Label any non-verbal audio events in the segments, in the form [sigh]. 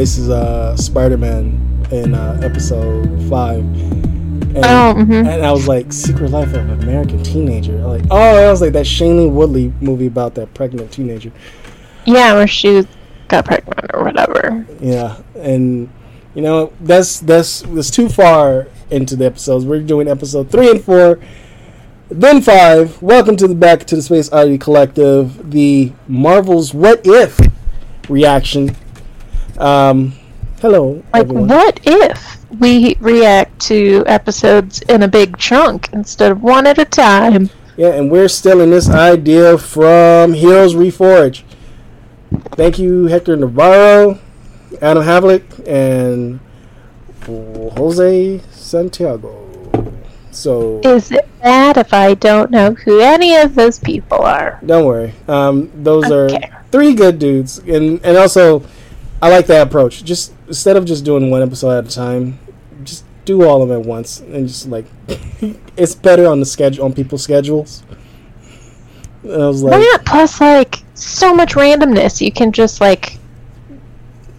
voices uh, Spider Man in uh, episode five. And, Oh, mhm. and I was like, Secret Life of an American Teenager. Like, oh, I was like that Shailene Woodley movie about that pregnant teenager. Yeah, where she got pregnant or whatever. Yeah, and you know that's that's that's too far into the episodes. We're doing episode three and four, then five. Welcome to the Back to the Space Oddity Collective, the Marvel's What If reaction. Um, hello, Like, everyone. what if we react to episodes in a big chunk instead of one at a time? Yeah, and we're stealing this idea from Heroes Reforge. Thank you, Hector Navarro, Adam Havlick, and Jose Santiago. So Is it bad if I don't know who any of those people are? don't worry. Um, those Okay. are three good dudes, and and also I like that approach. Just instead of just doing one episode at a time, just do all of them at once, and just like [laughs] it's better on the schedule on people's schedules. And I was like, That plus like so much randomness. You can just like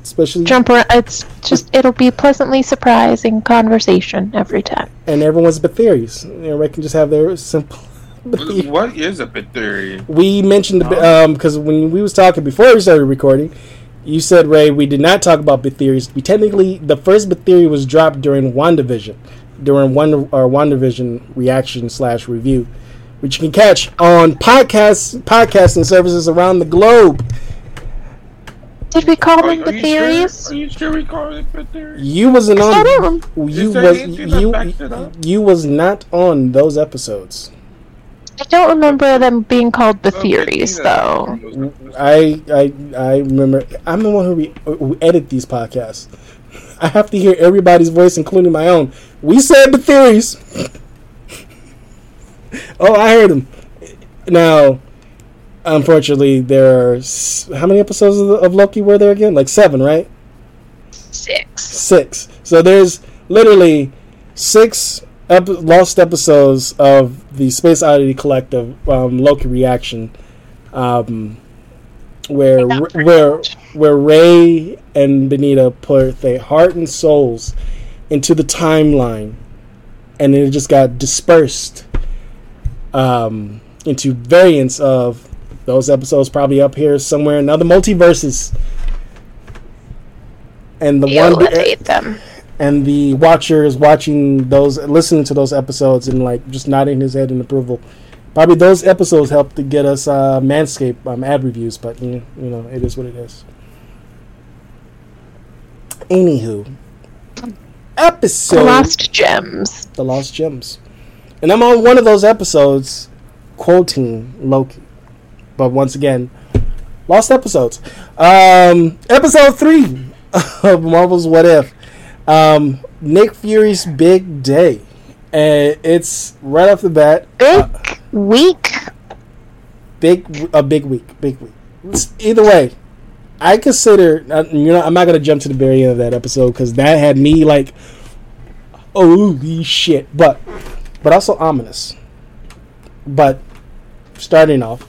especially jump around. It's just it'll be pleasantly surprising conversation every time. and everyone's but theories. Everybody can just have their simple. [laughs] What- What is a bit theory? We mentioned um because when we was talking before we started recording, you said Ray we did not talk about bit theories. We technically the first bit theory was dropped during WandaVision, during Wonder or WandaVision reaction slash review, which you can catch on podcasts podcasting services around the globe. Did we call Are, them are the you theories? sure? Are you sure we called it bit theory? You wasn't I on. don't. You was anything that you backs it up? you was not on those episodes. I don't remember them being called the theories though. I I I remember. I'm the one who re, who edit these podcasts. I have to hear everybody's voice, including my own. We said the theories. [laughs] oh, I heard them. Now, unfortunately, there are s- how many episodes of, of Loki were there again? Like seven, right? Six. Six. So there's literally six ep- lost episodes of the Space Oddity Collective um, Loki reaction, um, where where where Ray and Benita put their heart and souls into the timeline, and it just got dispersed um, into variants of those episodes, probably up here somewhere in other multiverses. And the one hate them. And the watcher is watching those, listening to those episodes, and like just nodding his head in approval. Probably those episodes helped to get us uh, Manscaped um, ad reviews, but you you know it is what it is. Anywho, episode The Lost Gems. the Lost Gems, and I'm on one of those episodes, quoting Loki, but once again, lost episodes. Um, episode three [laughs] of Marvel's What If. Um, Nick Fury's big day, and it's right off the bat. Big uh, week. big a big week, big week. It's- Either way, I consider uh, you know I'm not gonna jump to the very end of that episode because that had me like, holy shit! But but also ominous. But starting off,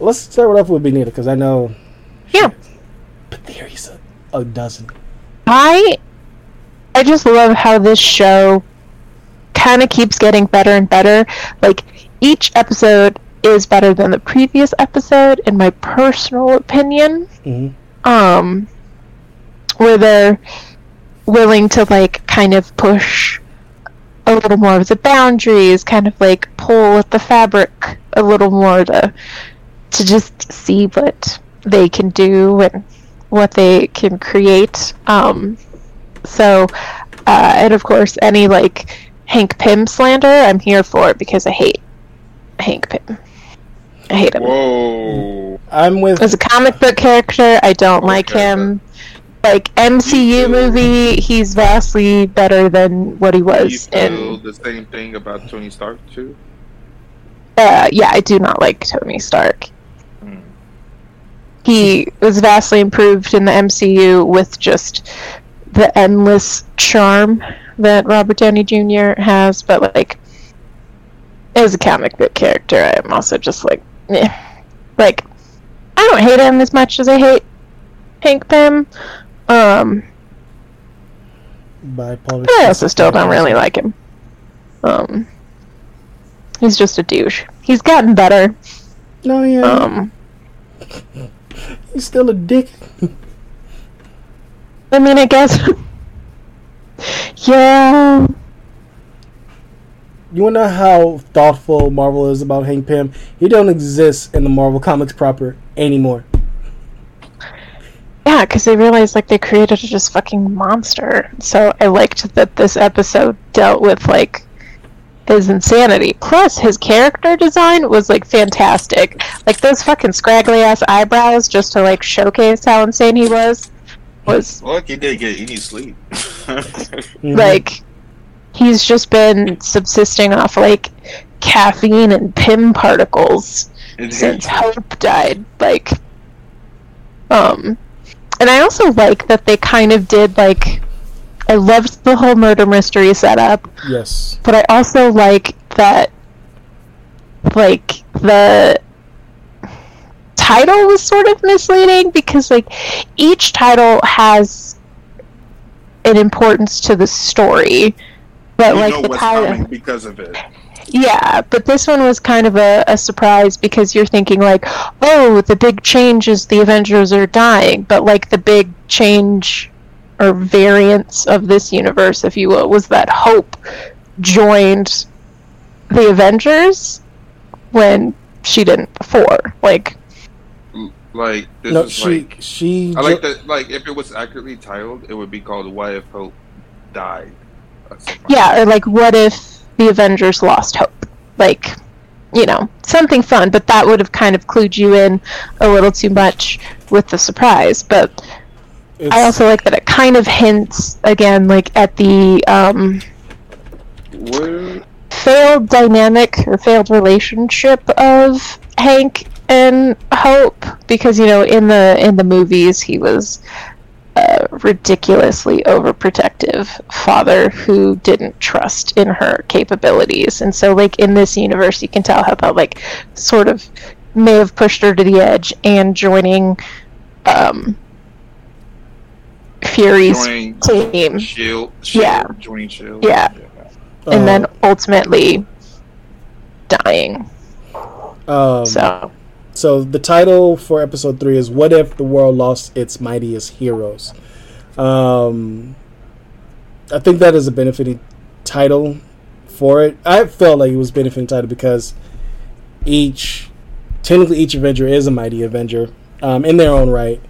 let's start off with Benita because I know Yeah. but there's a, a dozen. I I just love how this show kind of keeps getting better and better. Like each episode is better than the previous episode in my personal opinion. Mhm. Um where they're willing to like kind of push a little more of the boundaries, kind of like pull at the fabric a little more to to just see what they can do and what they can create. Um, so, uh, and of course, any like Hank Pym slander, I'm here for it because I hate Hank Pym. I hate him. Whoa. I'm with As a comic book character, I don't like him. Like MCU movie, he's vastly better than what he was You was feel in. the same thing about Tony Stark too? Uh, yeah, I do not like Tony Stark. Hmm. he was vastly improved in the MCU with just the endless charm that Robert Downey Jr. has, but like as a comic book character, I'm also just like, eh. like I don't hate him as much as I hate Hank Pym, Um, Bipolar. I also still don't really like him. Um, he's just a douche. He's gotten better. No, yeah. Um, he's still a dick. [laughs] I mean, I guess. yeah. You wanna know how thoughtful Marvel is about Hank Pym? He don't exist in the Marvel comics proper anymore. Yeah, because they realized like they created a just fucking monster. So I liked that this episode dealt with like his insanity. Plus, his character design was like fantastic. Like those fucking scraggly ass eyebrows, just to like showcase how insane he was. Was Look, he did get any sleep. Like he's just been subsisting off like caffeine and Pym particles And since hatred. Hope died. Like, um, and I also like that they kind of did like. I loved the whole murder mystery setup, yes. but I also like that, like the title was sort of misleading because like each title has an importance to the story, but you like know the what's title. coming because of it. Yeah, but this one was kind of a, a surprise because you're thinking like, oh, the big change is the Avengers are dying, but like the big change or variance of this universe, if you will, was that Hope joined the Avengers when she didn't before. Like, Like this No, is she like she. I like that. Like if it was accurately titled, it would be called "Why If Hope Died." or something like yeah, or like what if the Avengers lost hope? Like, you know, something fun, but that would have kind of clued you in a little too much with the surprise. But it's- I also like that it kind of hints again, like at the um, What? failed dynamic or failed relationship of Hank and Hope, because you know in the in the movies he was a ridiculously overprotective father who didn't trust in her capabilities, and so like in this universe you can tell how that like sort of may have pushed her to the edge and joining um, Fury's Joining team. Shield. Shield. Yeah. Joining Shield. Yeah. and uh, then ultimately dying. um, So So the title for episode three is "What if the world lost its mightiest heroes?" Um, I think that is a benefiting title for it. I felt like it was benefiting title because each, technically, each Avenger is a mighty Avenger um, in their own right.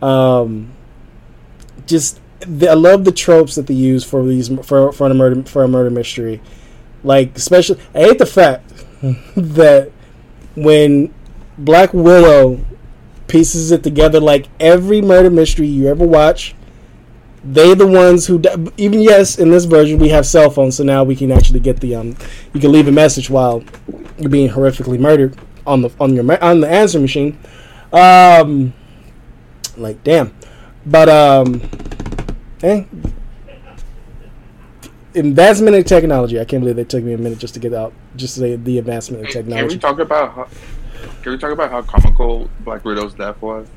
Um, just the, I love the tropes that they use for these for for a murder for a murder mystery. Like especially, I hate the fact [laughs] that when Black Widow pieces it together like every murder mystery you ever watch. They the ones who even yes in this version we have cell phones so now we can actually get the um you can leave a message while you're being horrifically murdered on the on your on the answer machine. Um like damn. But um eh, advancement in technology. I can't believe it took me a minute just to get out just to say the advancement in Hey, Can technology. we talk about? Can we talk about how comical Black Widow's death was?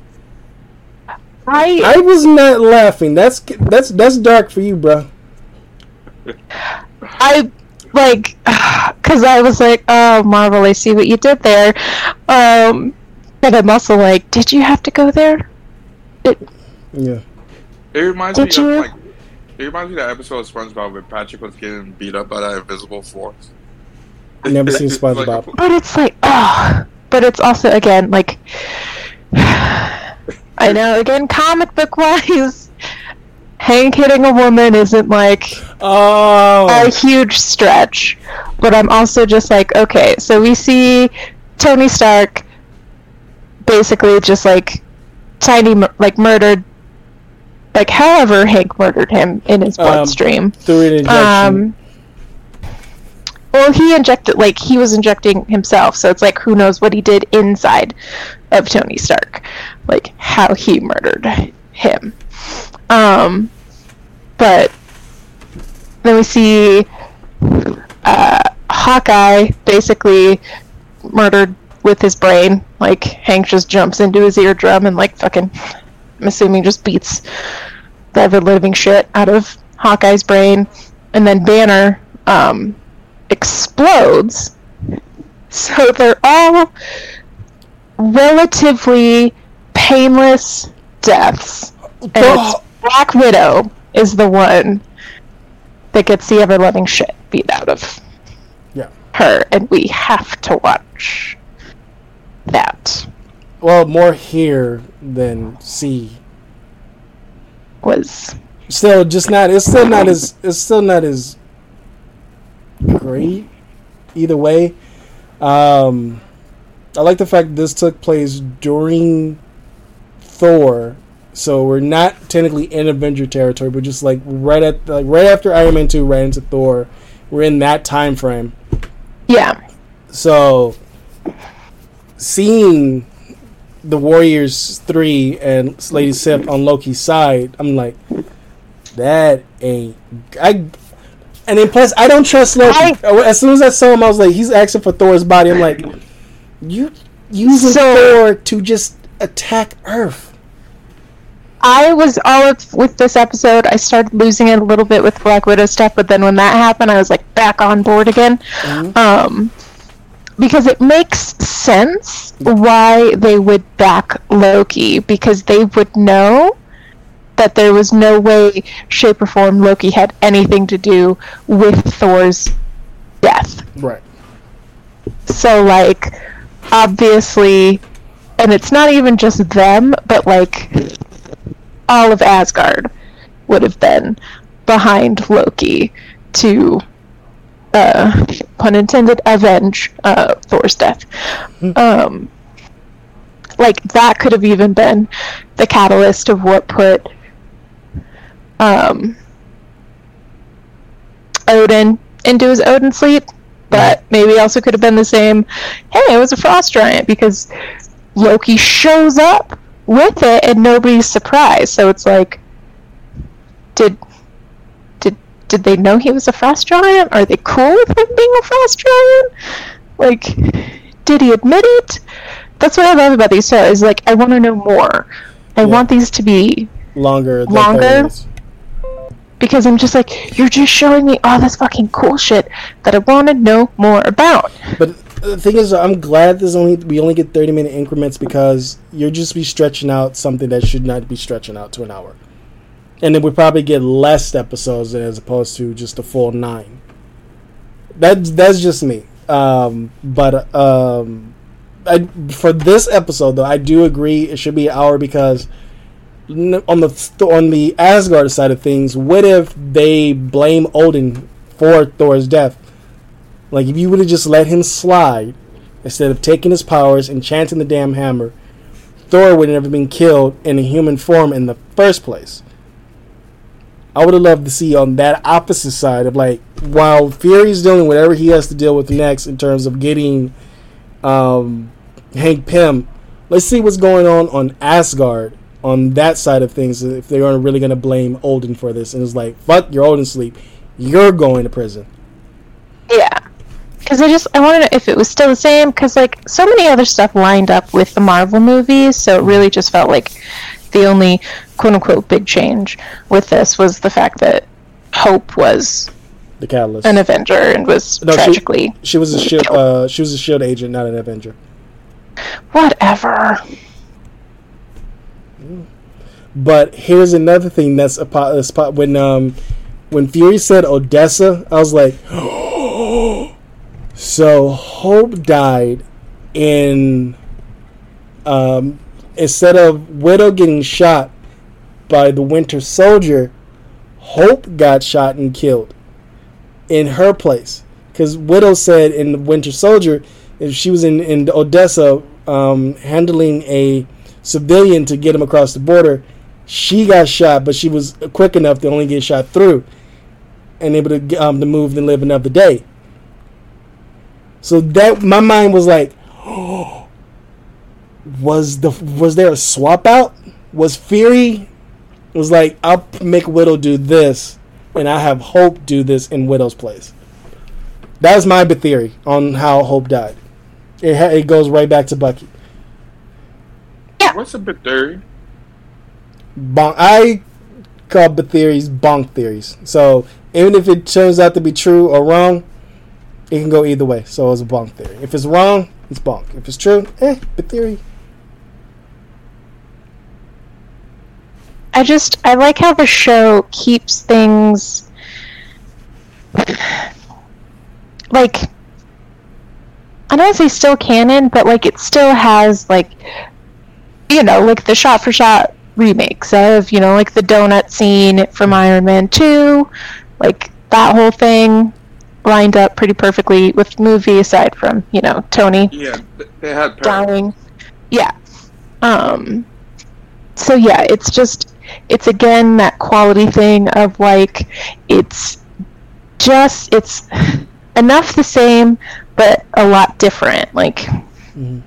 I I was not laughing. That's that's that's dark for you, bro. I like [sighs] because I was like, oh Marvel, I see what you did there. Um, but I'm also like, did you have to go there? Yeah. It reminds Did me you? of like. It reminds me of that episode of SpongeBob where Patrick was getting beat up by that invisible force. I've Never seen It's [laughs] like- SpongeBob. But it's like, oh, but it's also again like, I know again comic book wise, [laughs] Hank hitting a woman isn't like Oh. a huge stretch, but I'm also just like, okay, so we see Tony Stark basically just like tiny, like murdered, like however Hank murdered him in his Um, bloodstream. through an injection. Um, well, he injected, like, he was injecting himself, so it's like, who knows what he did inside of Tony Stark. Like, how he murdered him. Um, but then we see uh, Hawkeye basically murdered with his brain. Like, Hank just jumps into his eardrum and, like, fucking, I'm assuming just beats the living shit out of Hawkeye's brain, and then Banner um, explodes. So they're all relatively painless deaths. And it's Black Widow is the one that gets the ever loving shit beat out of Yeah. her, and we have to watch that. Well, more here than see. Was Still, just not. It's still not as. It's still not as great. Either way, um, I like the fact this took place during Thor, so we're not technically in Avenger territory, but just like right at like right after Iron Man two, right into Thor. We're in that time frame. yeah, So, seeing the Warriors three and Lady Sif on Loki's side, I'm like, that ain't. I and then plus I don't trust Loki. I- as soon as I saw him, I was like, he's asking for Thor's body. I'm like, you using So- Thor to just attack Earth? I was all up with this episode. I started losing it a little bit with Black Widow stuff, but then when that happened, I was like back on board again. Um, because it makes sense why they would back Loki because they would know that there was no way, shape, or form Loki had anything to do with Thor's death. Right. So, like, obviously, and it's not even just them, but like, all of Asgard would have been behind Loki to, uh, pun intended, avenge uh, Thor's death. Um, like, that could have even been the catalyst of what put um, Odin into his Odin sleep, but maybe also could have been the same. Hey, it was a frost giant because Loki shows up with it and nobody's surprised. So it's like, did did did they know he was a frost giant? Are they cool with him being a frost giant? Like, did he admit it? That's what I love about these shows. Like, I want to know more. I Yeah. want these to be Longer. Longer? 30 minutes. Because I'm just like, you're just showing me all this fucking cool shit that I want to know more about. But the thing is, I'm glad there's only we only get 30 minute increments because you'll just be stretching out something that should not be stretching out to an hour, and then we probably get less episodes as opposed to just a full nine. That's that's just me. Um, but um, I, for this episode though, I do agree it should be an hour because on the on the Asgard side of things, what if they blame Odin for Thor's death? Like if you would have just let him slide instead of taking his powers and chanting the damn hammer, Thor would have never been killed in a human form in the first place. I would have loved to see on that opposite side of like while Fury's dealing whatever he has to deal with next in terms of getting um, Hank Pym. Let's see what's going on on Asgard on that side of things. If they aren't really going to blame Odin for this, and it's like fuck your Odin sleep, you're going to prison. Yeah. Because I just, I want to know if it was still the same, because, like, so many other stuff lined up with the Marvel movies, so it really just felt like the only quote unquote big change with this was the fact that Hope was The catalyst. an Avenger and was No, she- tragically. She was a shield. Uh, she was a shield agent, not an Avenger. Whatever. But here's another thing that's a pot. Spot when um when Fury said Odessa, I was like, [gasps] so Hope died in um instead of Widow getting shot by the Winter Soldier, Hope got shot and killed in her place. Because Widow said in the Winter Soldier, if she was in in Odessa um, handling a civilian to get him across the border, she got shot, but she was quick enough to only get shot through and able to um, to move and live another day. So that my mind was like, [gasps] was the was there a swap out? Was Fury was like, I'll make Widow do this, and I have Hope do this in Widow's place. That was my theory on how Hope died. It ha- it goes right back to Bucky. Yeah. What's a theory? Bon- I call the theories bonk theories. So even if it turns out to be true or wrong, it can go either way. So it's a bonk theory. If it's wrong, it's bonk. If it's true, eh, the theory. I just I like how the show keeps things like I don't say still canon, but like it still has like you know like the shot for shot remakes of you know like the donut scene from Iron Man two, like that whole thing lined up pretty perfectly with the movie aside from you know Tony Yeah, they had parallels. dying. Yeah. Um so yeah, it's just it's again that quality thing of like it's just it's [sighs] enough the same but a lot different. Like Mhm.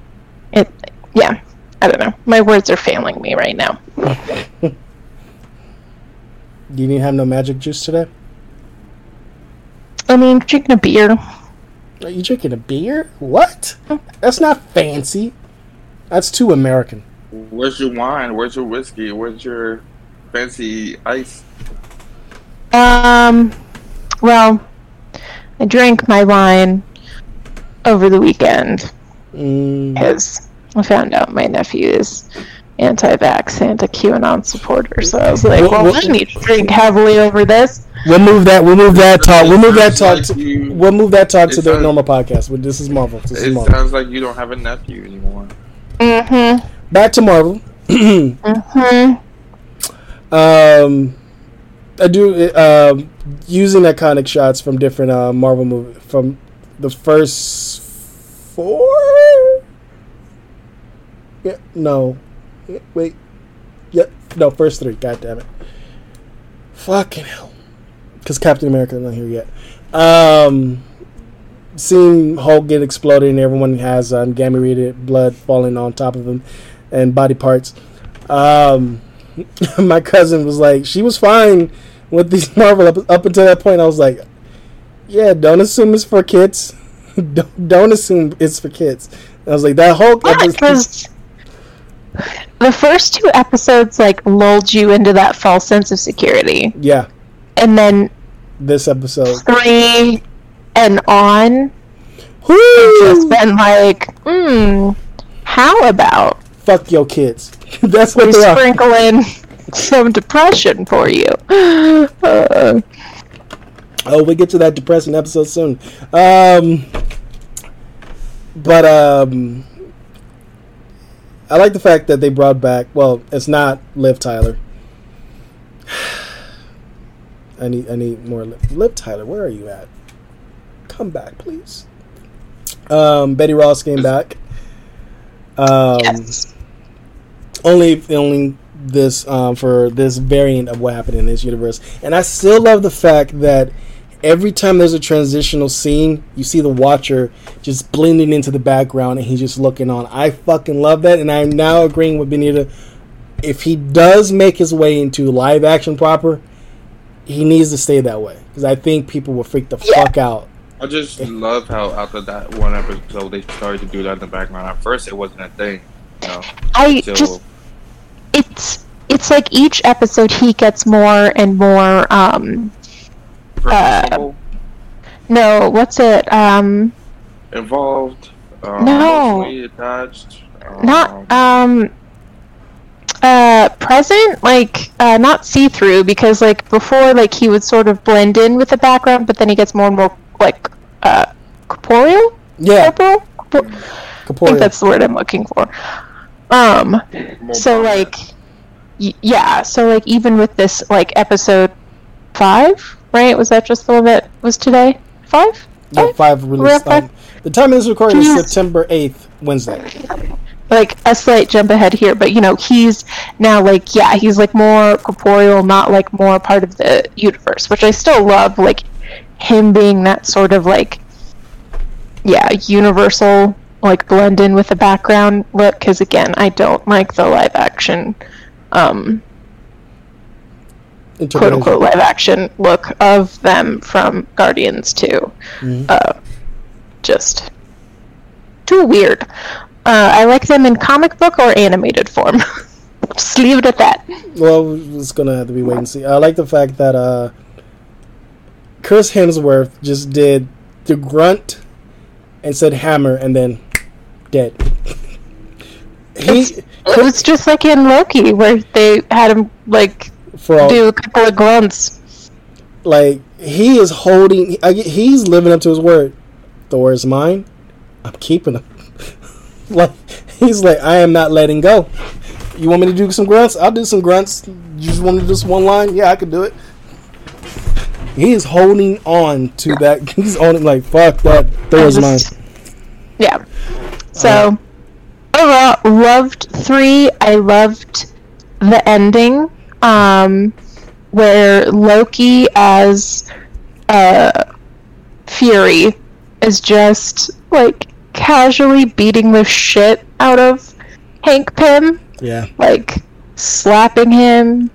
it yeah. I don't know. My words are failing me right now. Do you didn't have no magic juice today? I mean, drinking a beer. Are you drinking a beer? What? That's not fancy. That's too American. Where's your wine? Where's your whiskey? Where's your fancy ice? Um, well, I drank my wine over the weekend Mm, because I found out my nephew is anti-vax and a QAnon supporter. So I was like, Well, well, well- I need to drink heavily over this. we'll move that. We'll move that talk. We'll move that talk. Sounds To, like we'll move that talk to it the normal podcast. But this is Marvel. This is It Marvel. sounds like you don't have a nephew anymore. Mm-hmm. Back to Marvel. [clears throat] Mm-hmm. Um, I do um using iconic shots from different uh, Marvel movie from the first four. Yeah, no, Yeah, wait, yep, no, first three. God damn it! Fucking hell, because Captain America's not here yet. Um, seeing Hulk get exploded and everyone has um, gamma radiated blood falling on top of him and body parts. Um, [laughs] my cousin was like, she was fine with these [laughs] Marvel up, up until that point. I was like, yeah, don't assume it's for kids. [laughs] don't, don't assume it's for kids. I was like, that Hulk. Yeah, because the first two episodes like lulled you into that false sense of security, yeah, and then this episode. three and on Whoo! just been like, hmm, how about Fuck your kids. [laughs] That's we what they are. sprinkle in some depression for you? Uh, [sighs] Oh, we get to that depressing episode soon. Um, but um, I like the fact that they brought back. Well, it's not Liv Tyler. [sighs] I need I need more Liv, Liv Tyler. Where are you at? Come back, please. Um, Betty Ross came back. Um, yes. only only this um, for this variant of what happened in this universe and i still love the fact that every time there's a transitional scene you see the watcher just blending into the background and he's just looking on i fucking love that and i'm now agreeing with benita if he does make his way into live action proper he needs to stay that way because i think people will freak the Yeah. fuck out I just love how after that one episode they started to do that in the background. At first, it wasn't a thing. You know, I so just it's it's like each episode he gets more and more um personable, no what's it um involved, um, No. attached. Um, not um uh present like uh not see through because like before like he would sort of blend in with the background but then he gets more and more like uh corporeal? Yeah. Corporeal? Corpo- I think that's the word I'm looking for. Um more so like y- yeah so like even with this like episode five right? Was that just the one that was today five? Yeah, five? release We're at um, the time of this recording is september 8th wednesday. Like a slight jump ahead here but you know he's now like yeah he's like more corporeal not like more part of the universe which i still love like him being that sort of like yeah universal like blend in with the background look because again i don't like the live action um quote unquote live action look of them from Guardians 2. Mhm. Uh, just too weird. Uh, I like them in comic book or animated form. [laughs] Just leave it at that. Well, it's gonna have to be wait and see. I like the fact that uh, Chris Hemsworth just did the grunt and said hammer and then dead. [laughs] he It was just like in Loki, where they had him like for all do a couple of grunts. like he is holding. I- He's living up to his word. Thor is mine. I'm keeping him. [laughs] like he's like I am not letting go. You want me to do some grunts? I'll do some grunts. You just want me to do some one line? Yeah, I can do it. He is holding on to that. [laughs] He's on it like fuck that. Thor is mine. Yeah. Uh-huh. So overall, loved three. I loved the ending, um, where Loki as uh, Fury is just like casually beating the shit out of Hank Pym, Yeah, like slapping him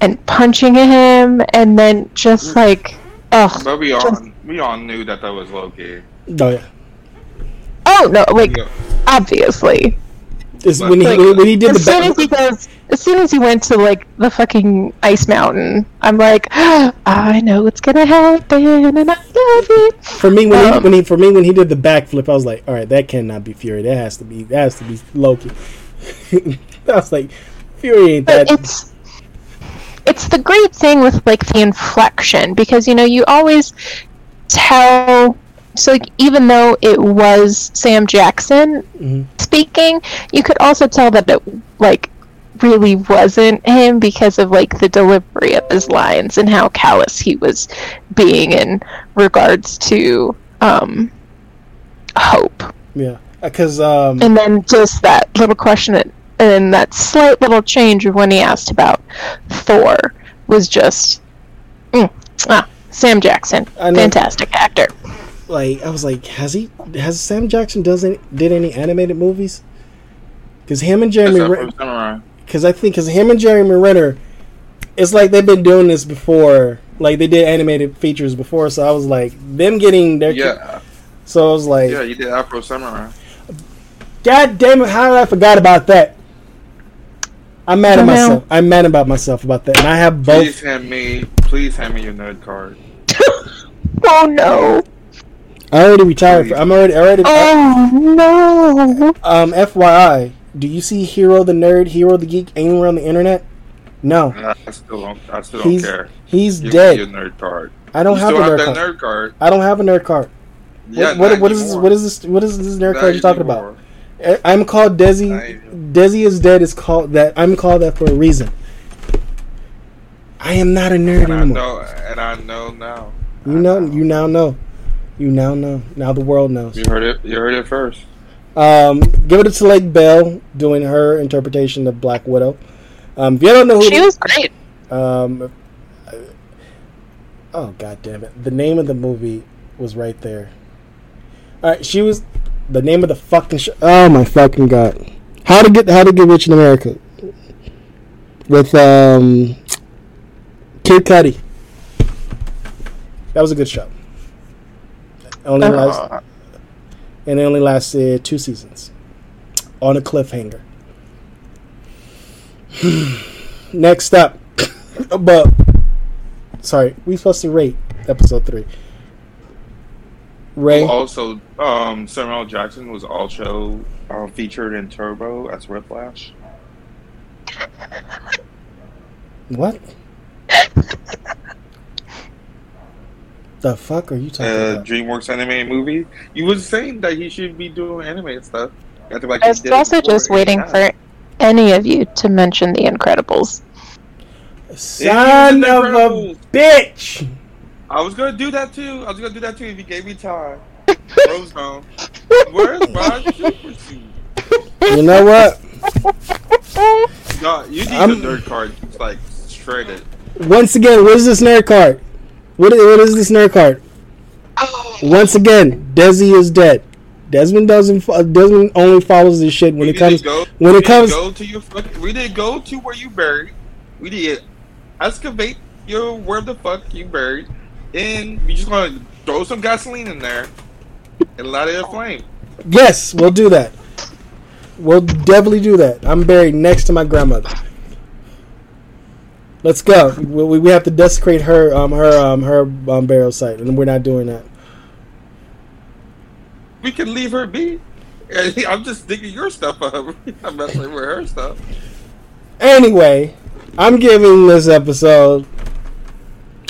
and punching him, and then just like, ugh. But we all Just- we all knew that that was Loki. oh yeah. Oh no, like Yeah. obviously. It's when he Like, when, when he did as the soon back, as he goes, as soon as he went to like the fucking ice mountain, I'm like, [gasps] I know what's gonna happen, and I love it. for me when he um, when he for me when he did the backflip, I was like, all right, that cannot be Fury. That has to be that has to be Loki. [laughs] I was like, Fury ain't that. it's it's the great thing with like the inflection because you know you always tell. So like, even though it was Sam Jackson Mhm. speaking, you could also tell that it like really wasn't him because of like the delivery of his lines and how callous he was being in regards to um hope Yeah, because um, and then just that little question and- and that slight little change of when he asked about thor was just mm, ah, sam jackson I know. fantastic actor like I was like, has he has Sam Jackson does any, did any animated movies? Because him and Jeremy, Except Renner, for Samurai. Because I think because him and Jeremy Renner, it's like they've been doing this before. Like they did animated features before, so I was like, them getting their Yeah, So I was like, yeah, you did Afro Samurai. God damn it! How did I forgot about that? I'm mad at I don't know. myself. I'm mad about myself about that, and I have both. Please hand me, please hand me your nerd card. [laughs] oh no I already retired. For, I'm already already. oh no Um, FYI, do you see Hero the Nerd, Hero the Geek anywhere on the internet? No, I still don't, I still don't care. he's Give dead. nerd card. I don't you have a still have nerd card. nerd. I don't have a nerd card. Yeah, what what, what is this? What is this? What is this nerd Not card you're talking anymore. about? I- I'm called Desi. Desi is dead. Is called that. I'm called that for a reason. I am not a nerd And I anymore. know, and I know now. You know. You now know. You now know. Now the world knows. You heard it. You heard it first. Um, give it to Lake Bell doing her interpretation of Black Widow. Um, if you don't know who, she was great um, oh god damn it, the name of the movie was right there. All right, she was the name of the fucking show. Oh my fucking god! How to get How to Get Rich in America with um, Kid Cudi. That was a good show. Only last, Uh, and it only lasted two seasons on a cliffhanger. [sighs] Next up, [coughs] but sorry, we supposed to rate episode three. Ray, Also, um, Samuel Jackson was also um, featured in Turbo as Whiplash. what? [laughs] the fuck are you talking Uh, about? DreamWorks animated movie. You was saying that he should be doing animated stuff. After, like, i was also just waiting for any of you to mention the incredibles Son Yeah, of a bitch! I was gonna do that too. I was gonna do that too if you gave me time. Frozone. [laughs] Where's my super suit? You know what? No, you need I'm- the nerd card. It's like shredded. Once again, where's this nerd card? What is, what is this nerd card? Oh. Once again, Desi is dead. Desmond doesn't. Desmond only follows this shit when We it comes. go, when we it comes- go to your fucking, we didn't go to where you buried. We did excavate your where the fuck you buried, and we just gonna throw some gasoline in there and light it flame. Yes, we'll do that. We'll definitely do that. I'm buried next to my grandmother. Let's go. We, we have to desecrate her um her um her um burial site, and we're not doing that. We can leave her be. I'm just digging your stuff up. [laughs] I'm messing with her stuff. Anyway, I'm giving this episode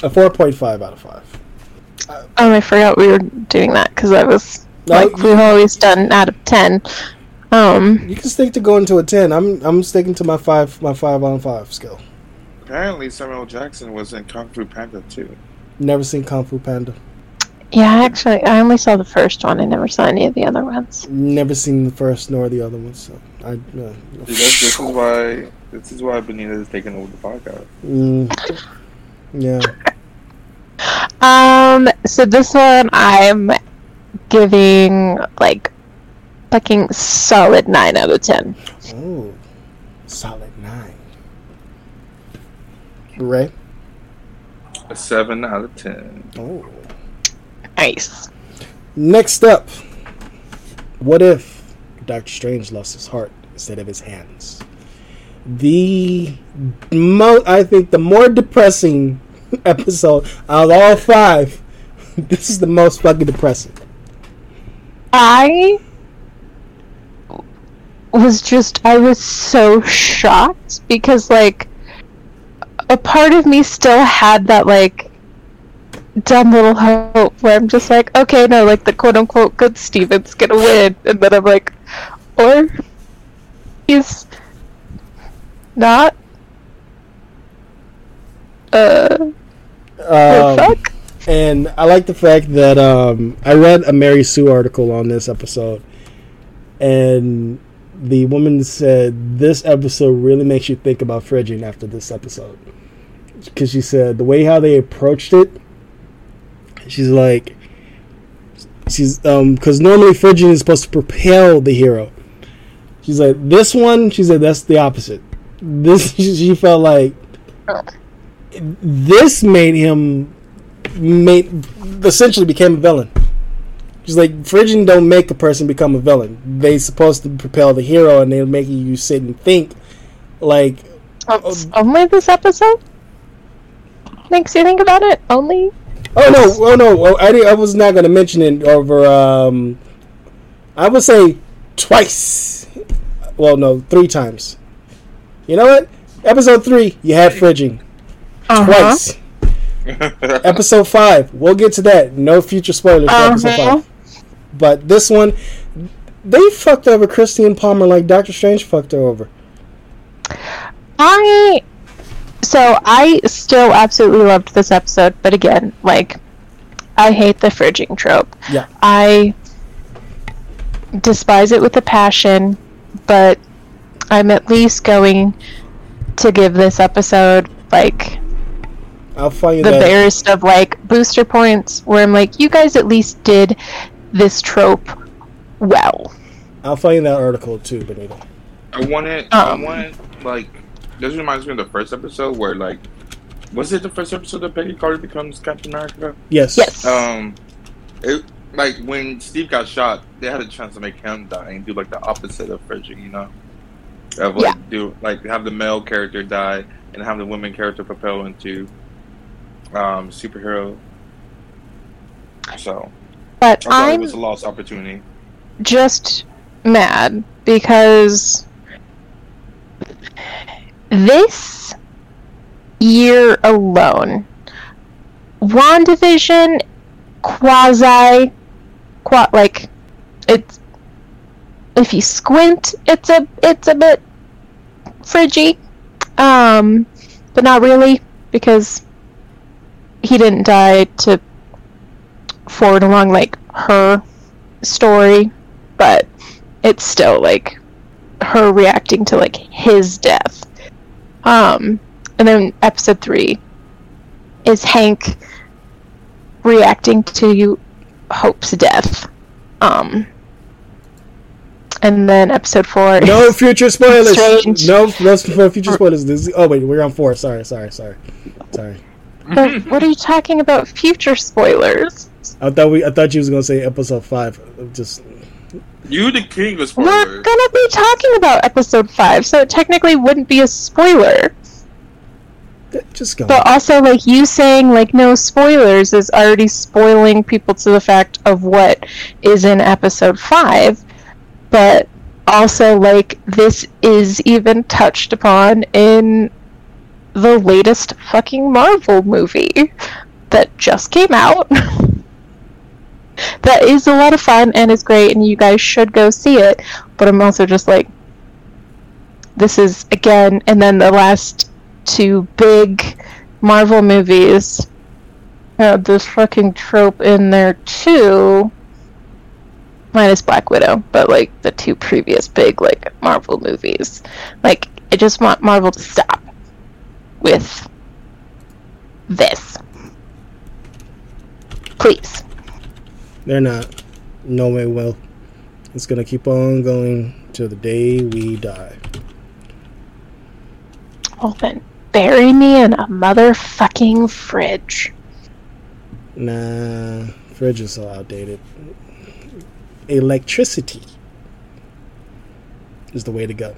a 4.5 out of 5. Oh, I forgot we were doing that because I was No, like we've always done out of ten. Um, You can stick to going to a 10. I'm I'm sticking to my 5 my 5 on 5 skill. Apparently, Samuel Jackson was in Kung Fu Panda too. Never seen Kung Fu Panda. yeah, actually, I only saw the first one. I never saw any of the other ones. Never seen the first nor the other ones. So I. Uh, See, this, this is why this is why Benita is taking over the podcast. mm, yeah. Um, so this one I'm giving like fucking solid nine out of ten. Oh, solid nine. Ray. A seven out of ten. Oh. Nice. Next up, what if Doctor Strange lost his heart instead of his hands? The mo I think the more depressing [laughs] episode out of all five. [laughs] This is the most fucking depressing. I was just I was so shocked because like a part of me still had that like dumb little hope where I'm just like, okay, no, like the quote unquote good Steven's gonna win and then I'm like or he's not uh the Um, fuck? And I like the fact that um, I read a Mary Sue article on this episode, and the woman said this episode really makes you think about fridging after this episode, because she said the way how they approached it, she's like, she's um, because normally fridging is supposed to propel the hero. She's like this one. She said that's the opposite. This [laughs] she felt like this made him made essentially became a villain. She's like fridging don't make a person become a villain. They supposed to propel the hero, and they're making you sit and think. Like It's only this episode makes you think about it. Only oh no, oh no, oh, I, I was not going to mention it over. Um, I would say twice. Well, no, three times. You know what? Episode three, you had fridging Uh-huh. twice. [laughs] Episode five, we'll get to that. No future spoilers for episode Uh-huh. five. But this one, they fucked over Christine Palmer like Doctor Strange fucked her over. I so I still absolutely loved this episode, but again, like I hate the fridging trope. Yeah. I despise it with a passion, but I'm at least going to give this episode like I'll find you the that. barest of like booster points where I'm like, you guys at least did this trope well. I'll find you that article too, Benito. I wanted, Um. I wanted, like, this reminds me of the first episode where, like, was it the first episode that Peggy Carter becomes Captain America? Yes. Yes. Um, it like when Steve got shot, they had a chance to make him die and do like the opposite of Frederick, you know, of like Yeah. do like have the male character die and have the women character propel into um superhero. So but I thought it I'm was a lost opportunity. just mad because this year alone, WandaVision quasi, qua, like it's if you squint, it's a it's a bit fridgy, um, but not really because he didn't die to forward along like her story but it's still like her reacting to like his death. Um, and then episode three is Hank reacting to Hope's death. Um, and then episode four. No future spoilers. Strange. No, no future spoilers. This is- oh wait, we're on four. Sorry, sorry, sorry, sorry. But what are you talking about? Future spoilers? I thought we. I thought you was gonna say episode five. Just You the king of We're gonna be talking about episode five, so it technically wouldn't be a spoiler. Just go. But also, like you saying, like no spoilers is already spoiling people to the fact of what is in episode five. But also, like this is even touched upon in the latest fucking Marvel movie that just came out. [laughs] that is a lot of fun and is great, and you guys should go see it. But I'm also just like, this is again, and then the last two big Marvel movies had this fucking trope in there too. Minus Black Widow, but like the two previous big like Marvel movies. Like I just want Marvel to stop with this. Please. They're not. No way will. It's gonna keep on going till the day we die. Well then, bury me in a motherfucking fridge. Nah, fridge is so outdated. Electricity is the way to go.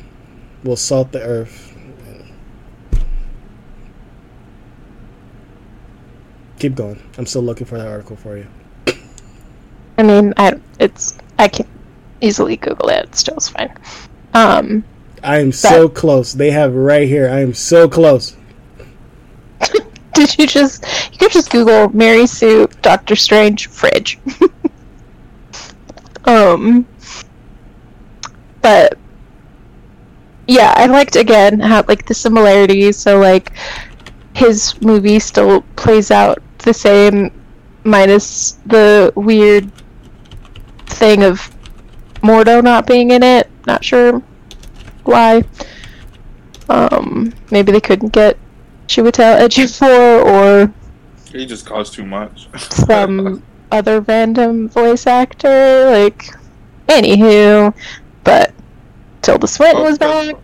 We'll salt the earth. Keep going. I'm still looking for that article for you. I mean, I it's I can easily Google it. It's still fine. Um, I am so close. They have right here. I am so close. [laughs] did you just you could just Google Mary Sue Doctor Strange fridge. [laughs] um, but yeah, I liked again how like the similarities. So like his movie still plays out the same, minus the weird thing of Mordo not being in it. Not sure why. Um, maybe they couldn't get Chiwetel Ejiofor or He just cost too much. some other random voice actor. Like, anywho, but Tilda Swinton was back.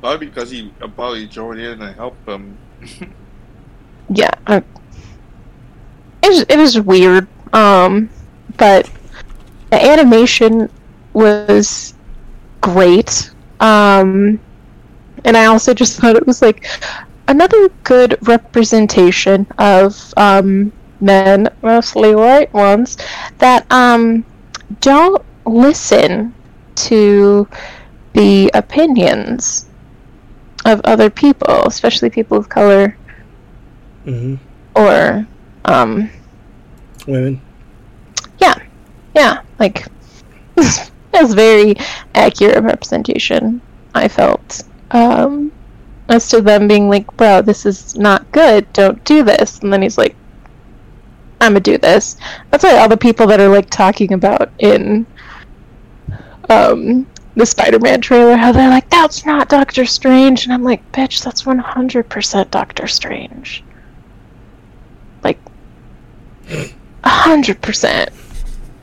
Probably because he uh, probably joined in and helped them. Yeah, I, it was it was weird. Um, but the animation was great. Um, and I also just thought it was like another good representation of um, men, mostly white ones, that um, don't listen to the opinions of other people, especially people of color hmm or um, Women. Like [laughs] was very accurate representation. I felt um, as to them being like, "Bro, this is not good. Don't do this." And then he's like, "I'm gonna do this." That's why all the people that are like talking about in um, the Spider-Man trailer, how they're like, "That's not Doctor Strange," and I'm like, "Bitch, that's 100% Doctor Strange." Like, hundred percent.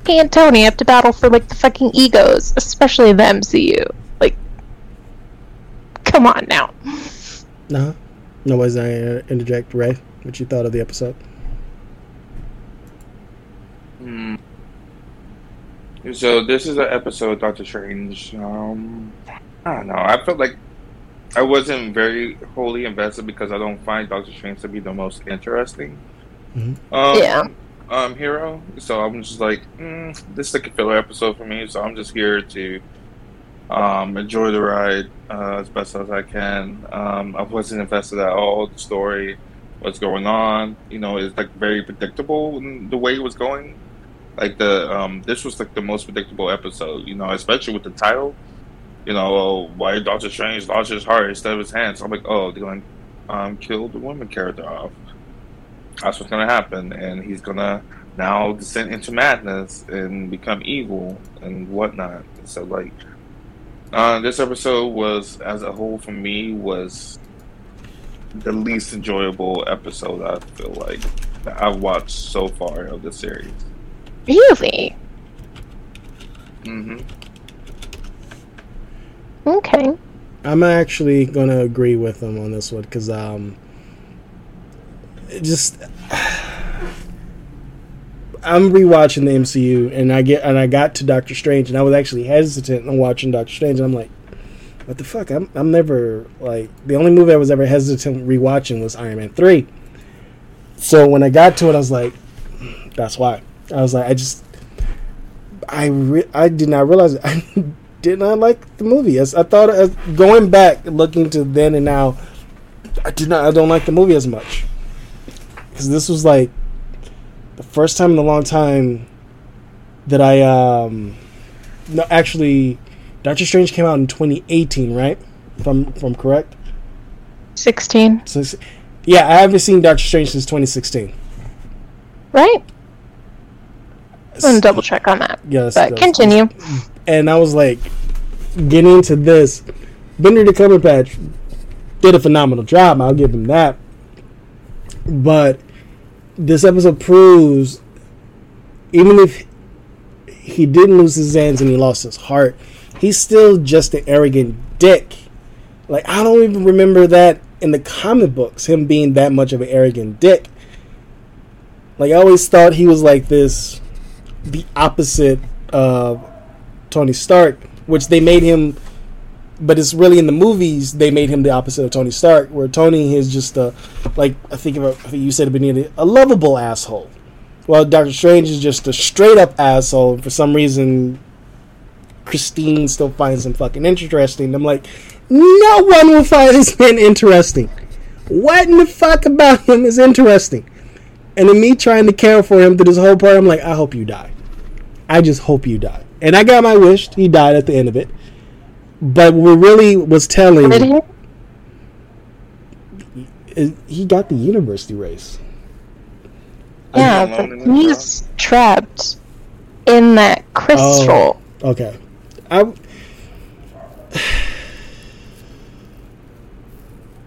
He and Tony have to battle for like the fucking egos, especially the MCU. Like, come on now. No. Nobody's gonna interject. Ray, what you thought of the episode? Hmm. So this is an episode Doctor Strange. Um, I don't know. I felt like I wasn't very wholly invested because I don't find Doctor Strange to be the most interesting. Mhm. Um, Yeah. Um, hero. So I'm just like, mm, this is like a filler episode for me. So I'm just here to um, enjoy the ride uh, as best as I can. Um, I wasn't invested at all. The story, what's going on, you know, is like very predictable in the way it was going. Like the um, this was like the most predictable episode, you know, especially with the title. You know, oh, why Doctor Strange lost his heart instead of his hands? I'm like, oh, they're going to um, kill the woman character off. That's what's gonna happen, and he's gonna now descend into madness and become evil and whatnot. So like, uh, this episode was, as a whole, for me, was the least enjoyable episode. I feel like that I've watched so far of the series. Really? Mm-hmm. Okay. I'm actually gonna agree with them on this one because um, it just I'm rewatching the MCU and I get and I got to Doctor Strange and I was actually hesitant on watching Doctor Strange and I'm like, what the fuck? I'm I'm never like the only movie I was ever hesitant rewatching was Iron Man three. So when I got to it, I was like, that's why. I was like, I just, I re- I did not realize [laughs] I did not like the movie. As I thought, going back looking to then and now, I did not. I don't like the movie as much because this was like the first time in a long time that I um no actually Doctor Strange came out in 2018, right? From from correct? 16. Since yeah, I haven't seen Doctor Strange since 2016. Right? I'm gonna double check on that. Yes, But yes. continue. and I was like, getting into this, Benedict Cumberbatch did a phenomenal job. I'll give him that. But this episode proves, even if he didn't lose his hands and he lost his heart, he's still just an arrogant dick. Like I don't even remember that in the comic books, him being that much of an arrogant dick. Like I always thought he was like this, the opposite of Tony Stark, which they made him, but it's really in the movies they made him the opposite of Tony Stark, where Tony is just a, like I think of you said it, a lovable asshole. Well, Doctor Strange is just a straight up asshole. For some reason, Christine still finds him fucking interesting. I'm like, no one will find this man interesting. What in the fuck about him is interesting? And then me trying to care for him through this whole part, I'm like, I hope you die. I just hope you die. And I got my wish. He died at the end of it. But what really was telling Did he? is he got the university race. Yeah, but the he's trapped in that crystal. Oh, okay. I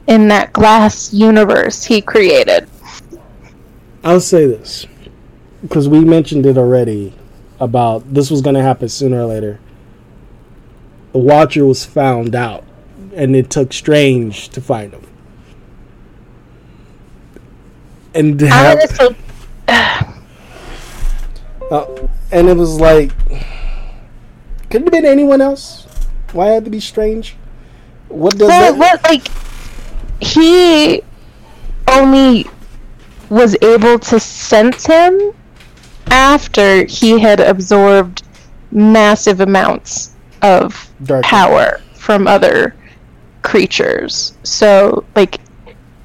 In that glass universe he created. I'll say this because we mentioned it already about this was going to happen sooner or later. The Watcher was found out, and it took Strange to find him. And to have- Honestly, [sighs] Uh, and it was like, could it have been anyone else? Why had to be strange? What does that? what like he only was able to sense him after he had absorbed massive amounts of Dark power from other creatures. So like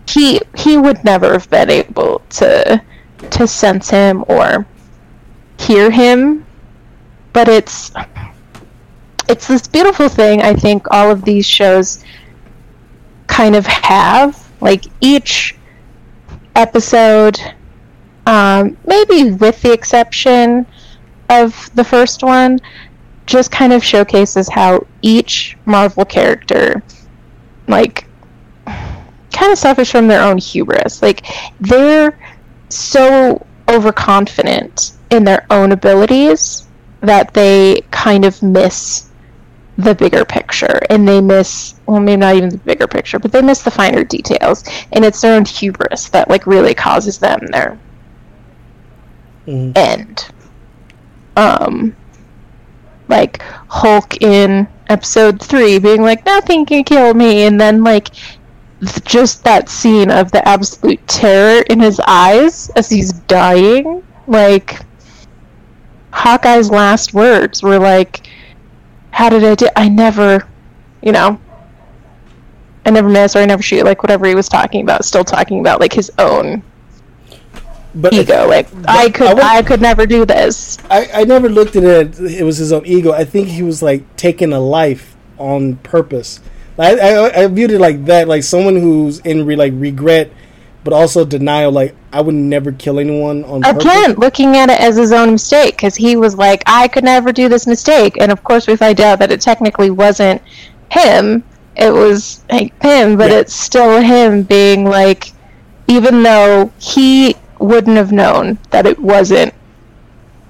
he he would never have been able to to sense him or hear him. But it's it's this beautiful thing I think all of these shows kind of have. Like each episode um, maybe with the exception of the first one, just kind of showcases how each Marvel character, like, kind of suffers from their own hubris. Like, they're so overconfident in their own abilities that they kind of miss the bigger picture and they miss well maybe not even the bigger picture but they miss the finer details and it's their own hubris that like really causes them their Mhm. end um like hulk in episode three being like nothing can kill me and then like just that scene of the absolute terror in his eyes as he's dying like hawkeye's last words were like how did i do i never you know i never miss or i never shoot like whatever he was talking about still talking about like his own but ego like i could I would- i could never do this I, I never looked at it. It was his own ego. I think he was like taking a life on purpose. I, I, I viewed it like that, like someone who's in re, like regret, but also denial. Like I would never kill anyone on purpose. again looking at it as his own mistake because he was like i could never do this mistake and of course we find out that it technically wasn't him it was Hank Pym but Yeah. it's still him being like even though he wouldn't have known that it wasn't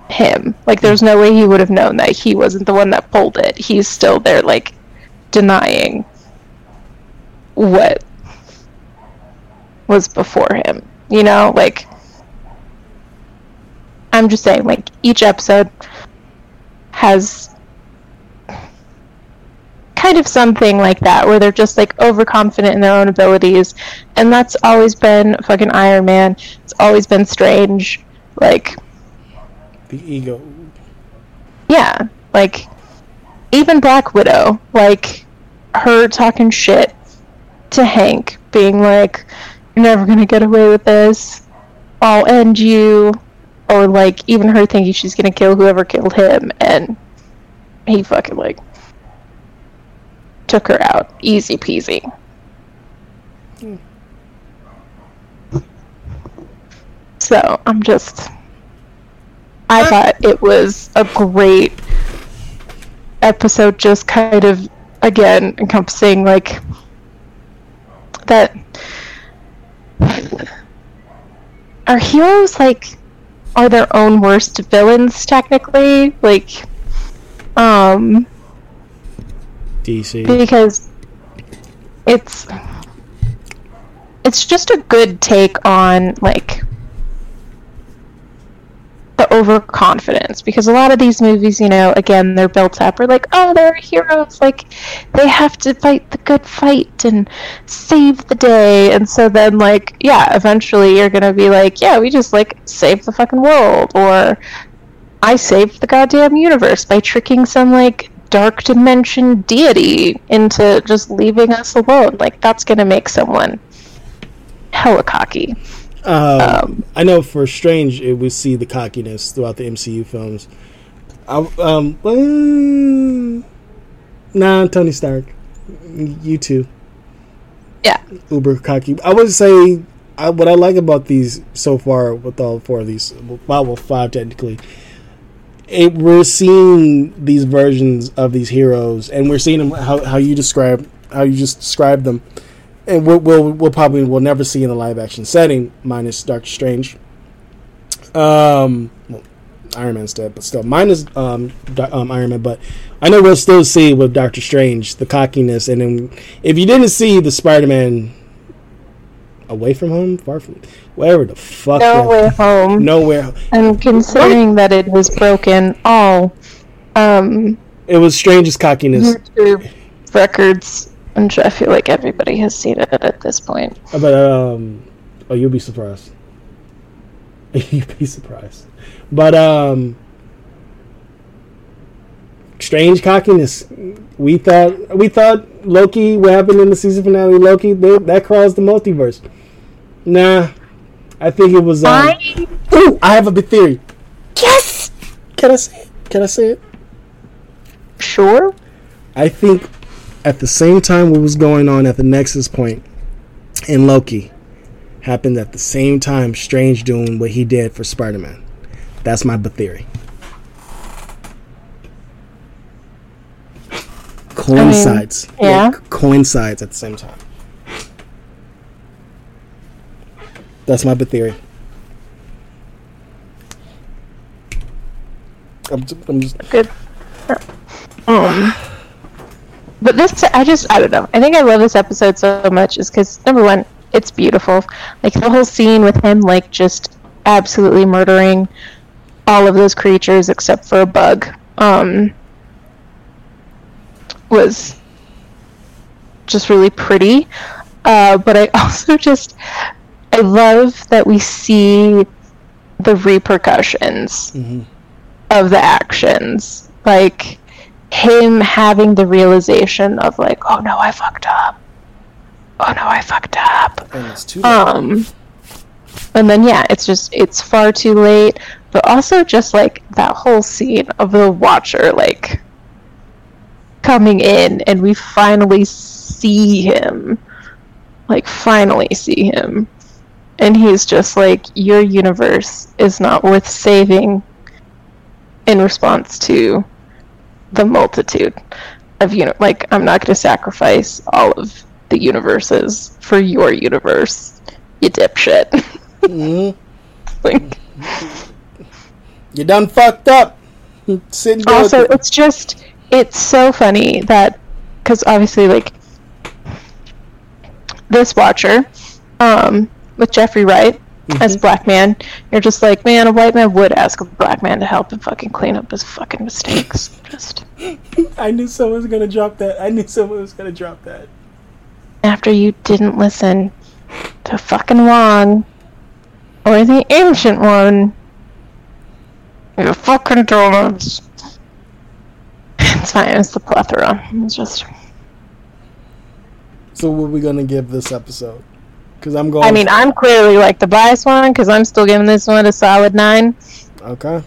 him. Like there's no way he would have known that he wasn't the one that pulled it. He's still there like denying what was before him you know? Like i'm just saying like each episode has kind of something like that where they're just like overconfident in their own abilities and that's always been fucking iron man. It's always been strange like The ego. yeah like even black widow like her talking shit to hank being like you're never gonna get away with this. I'll end you. Or like even her thinking she's gonna kill whoever killed him and he fucking like took her out. Easy peasy. So i'm just i thought it was a great episode just kind of again encompassing like that our heroes like are their own worst villains technically. Like um DC. because it's it's just a good take on like the overconfidence. Because a lot of these movies you know again they're built up. Are like oh they're heroes. Like they have to fight the good fight and save the day. And so then like yeah eventually you're gonna be like yeah we just like saved the fucking world or I saved the goddamn universe by tricking some like dark dimension deity into just leaving us alone. Like that's gonna make someone hella cocky. Um, Um, I know for Strange, it we see the cockiness throughout the MCU films. I, um, well, nah, Tony Stark, you too, Yeah. uber cocky. I would say I, what I like about these so far with all four of these, well, well five technically. It, we're seeing these versions of these heroes, and we're seeing them how, how you describe how you just describe them and we'll, we'll we'll probably will never see in the live action setting, minus Doctor Strange. Um, well, Iron Man's dead, but still, minus um, um Iron Man. But I know we'll still see with Doctor Strange the cockiness, and then if you didn't see the Spider Man away from home, far from wherever the fuck, No that- way home. nowhere. And considering that it was broken all um It was Strange's cockiness, YouTube records and I feel like everybody has seen it at this point. but um, oh, you'll be surprised. [laughs] you'll be surprised, but um. strange cockiness. We thought we thought Loki. What happened in the season finale? Loki they, that crossed the multiverse. Nah, I think it was. Um, I ooh, I have a big theory. Yes. Can I say it? Can I say it? sure. I think at the same time what was going on at the Nexus point in Loki happened at the same time Strange doing what he did for Spider Man. That's my theory. Coincides. yeah. coincides at the same time. That's my theory. I'm just, I'm just Good. Um, but this, I just, I don't know. I think I love this episode so much is because number one, it's beautiful. Like the whole scene with him, like just absolutely murdering all of those creatures except for a bug, um, was just really pretty. Uh, but I [laughs] also just, I love that we see the repercussions of the actions. Like him having the realization of like, oh no, I fucked up. Oh no, I fucked up. and it's too Um and then yeah, it's just it's far too late. But also just like that whole scene of the watcher like coming in and we finally see him. Like finally see him. And he's just like, Your universe is not worth saving in response to the multitude of uni- like I'm not going to sacrifice all of the universes for your universe, you dipshit. Mhm. [laughs] like, You done fucked up. [laughs] Sitting also, it's just it's so funny that because obviously like this Watcher, um, with Jeffrey Wright, mm-hmm. as a black man. You're just like, man, a white man would ask a black man to help him fucking clean up his fucking mistakes. [laughs] Just I knew someone was gonna drop that. I knew someone was gonna drop that. after you didn't listen to fucking Wong or the ancient one. You fucking dumbass. It's fine, it's the plethora. It's just So what are we gonna give this episode? Because I'm going. I mean, I'm clearly like the biased one because I'm still giving this one a solid nine. okay.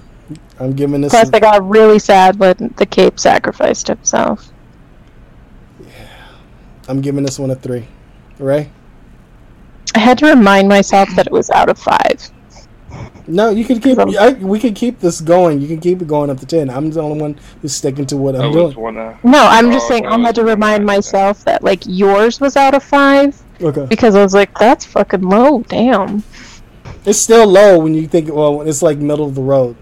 I'm giving this. Plus, I got really sad when the Cape sacrificed himself. Yeah, I'm giving this one a three. Ray? I had to remind myself that it was out of five. No, you can keep. I, we can keep this going. You can keep it going up to ten. I'm the only one who's sticking to what I I'm doing. wanna. No, I'm just Oh, saying I had to remind myself that like yours was out of five Okay. because I was like, that's fucking low. Damn. It's still low when you think. Well, it's like middle of the road.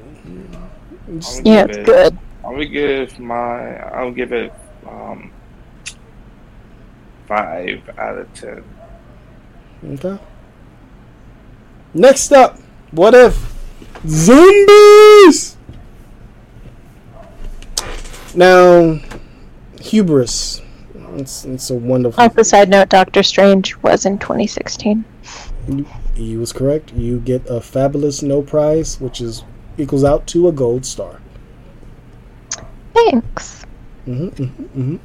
It's- I'm Yeah, it's it- good. I'm gonna give my. I'll give it um five out of ten. Okay. Next up, what if zombies? Now, hubris. It's, it's a wonderful. Off the side note, Doctor Strange was in 2016. You was correct. You get a fabulous no prize, which is equals out to a gold star. Thanks. hmm hmm